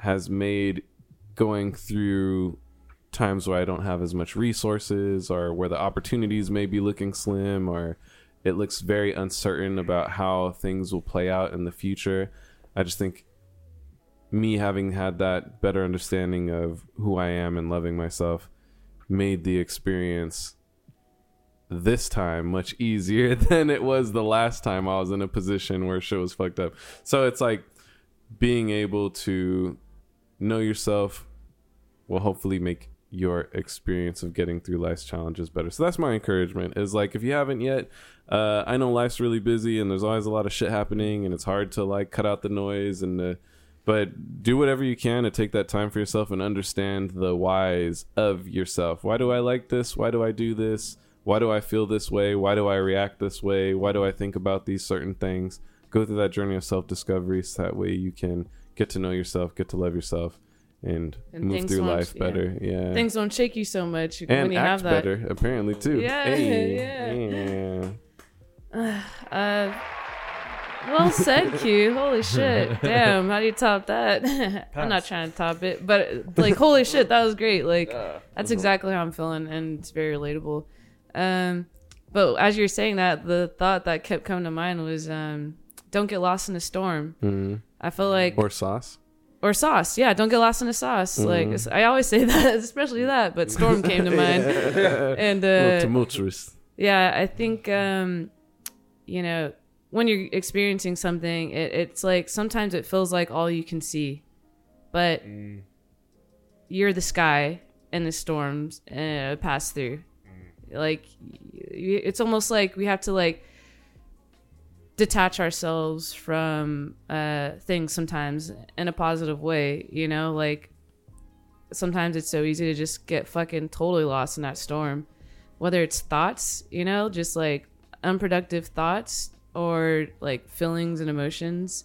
has made going through times where I don't have as much resources or where the opportunities may be looking slim or it looks very uncertain about how things will play out in the future. I just think me having had that better understanding of who I am and loving myself made the experience this time much easier than it was the last time I was in a position where shit was fucked up. So it's like being able to know yourself will hopefully make your experience of getting through life's challenges better. So that's my encouragement is like if you haven't yet, uh, I know life's really busy and there's always a lot of shit happening and it's hard to like cut out the noise and but do whatever you can to take that time for yourself and understand the whys of yourself. Why do I like this? Why do I do this? Why do I feel this way? Why do I react this way? Why do I think about these certain things? Go through that journey of self discovery so that way you can get to know yourself, get to love yourself, and, And move through life yeah. better. Yeah. Things don't shake you so much when and you act have that. better, apparently, too. Yeah, Hey, yeah. yeah. Uh, well said, Q. Holy shit. Damn, how do you top that? I'm not trying to top it, but like, holy shit, that was great. Like, Uh, that's exactly how I'm feeling, and it's very relatable. Um, but as you're saying that, the thought that kept coming to mind was, um, don't get lost in a storm. Mhm. I feel like, Or sauce. or sauce. Yeah, don't get lost in a sauce. Like, Mm-hmm. it's- I always say that, especially that, but storm came to mind. And, a little uh, tumultuous. yeah, I think um, you know when you're experiencing something, it, it's like sometimes it feels like all you can see, but mm, you're the sky and the storms uh, pass through. Like it's almost like we have to like detach ourselves from uh, things sometimes in a positive way. You know, like sometimes it's so easy to just get fucking totally lost in that storm. Whether it's thoughts, you know, just like unproductive thoughts or like feelings and emotions.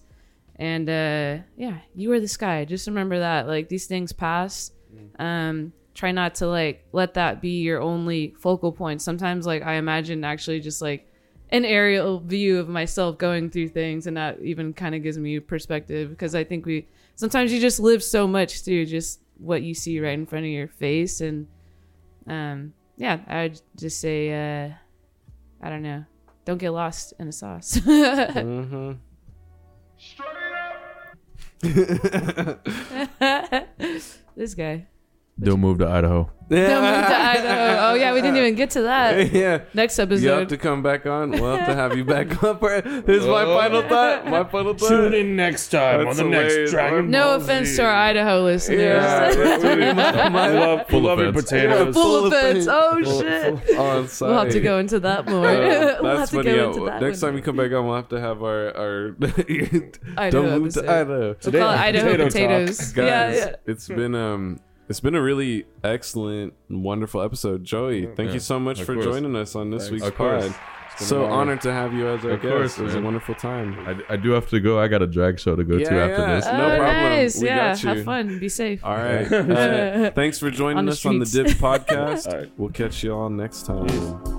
And uh yeah, you are the sky. Just remember that. Like these things pass. Um try not to like let that be your only focal point. Sometimes like I imagine actually just like an aerial view of myself going through things and that even kind of gives me perspective because I think we sometimes you just live so much through just what you see right in front of your face and um yeah, I'd just say uh I don't know. Don't get lost in a sauce. Mm-hmm. this guy. They'll move to Idaho. Don't move to Idaho. Oh yeah, we didn't even get to that. yeah. Next episode. You have to come back on. We'll have to have you back up. Here's my Oh. final thought. My final thought. Tune in next time That's on the hilarious. next Dragon Ball. no Ball offense Z. to our Idaho listeners. Yeah. I love, Full love your offense. potatoes. Full of offense. Oh Full- shit. full- on We'll have to go into that more. Uh, we'll have to funny. go into that Next one. time you come back on, we'll have to have our our. Idaho don't move to episode. Idaho. We'll Today call it Idaho Potato potatoes. guys Yeah, yeah. it's been um it's been a really excellent wonderful episode joey thank Yeah, you so much for course. joining us on this Thanks. week's Of pod It's been so honored to have you as our Of guest course, it was a wonderful time I, I do have to go. I got a drag show to go Yeah, to after yeah. this. Oh, No problem. nice. We yeah, got you. have fun. Be safe. all right Uh, thanks for joining On the us on the streets. dip podcast All right. we'll catch you all next time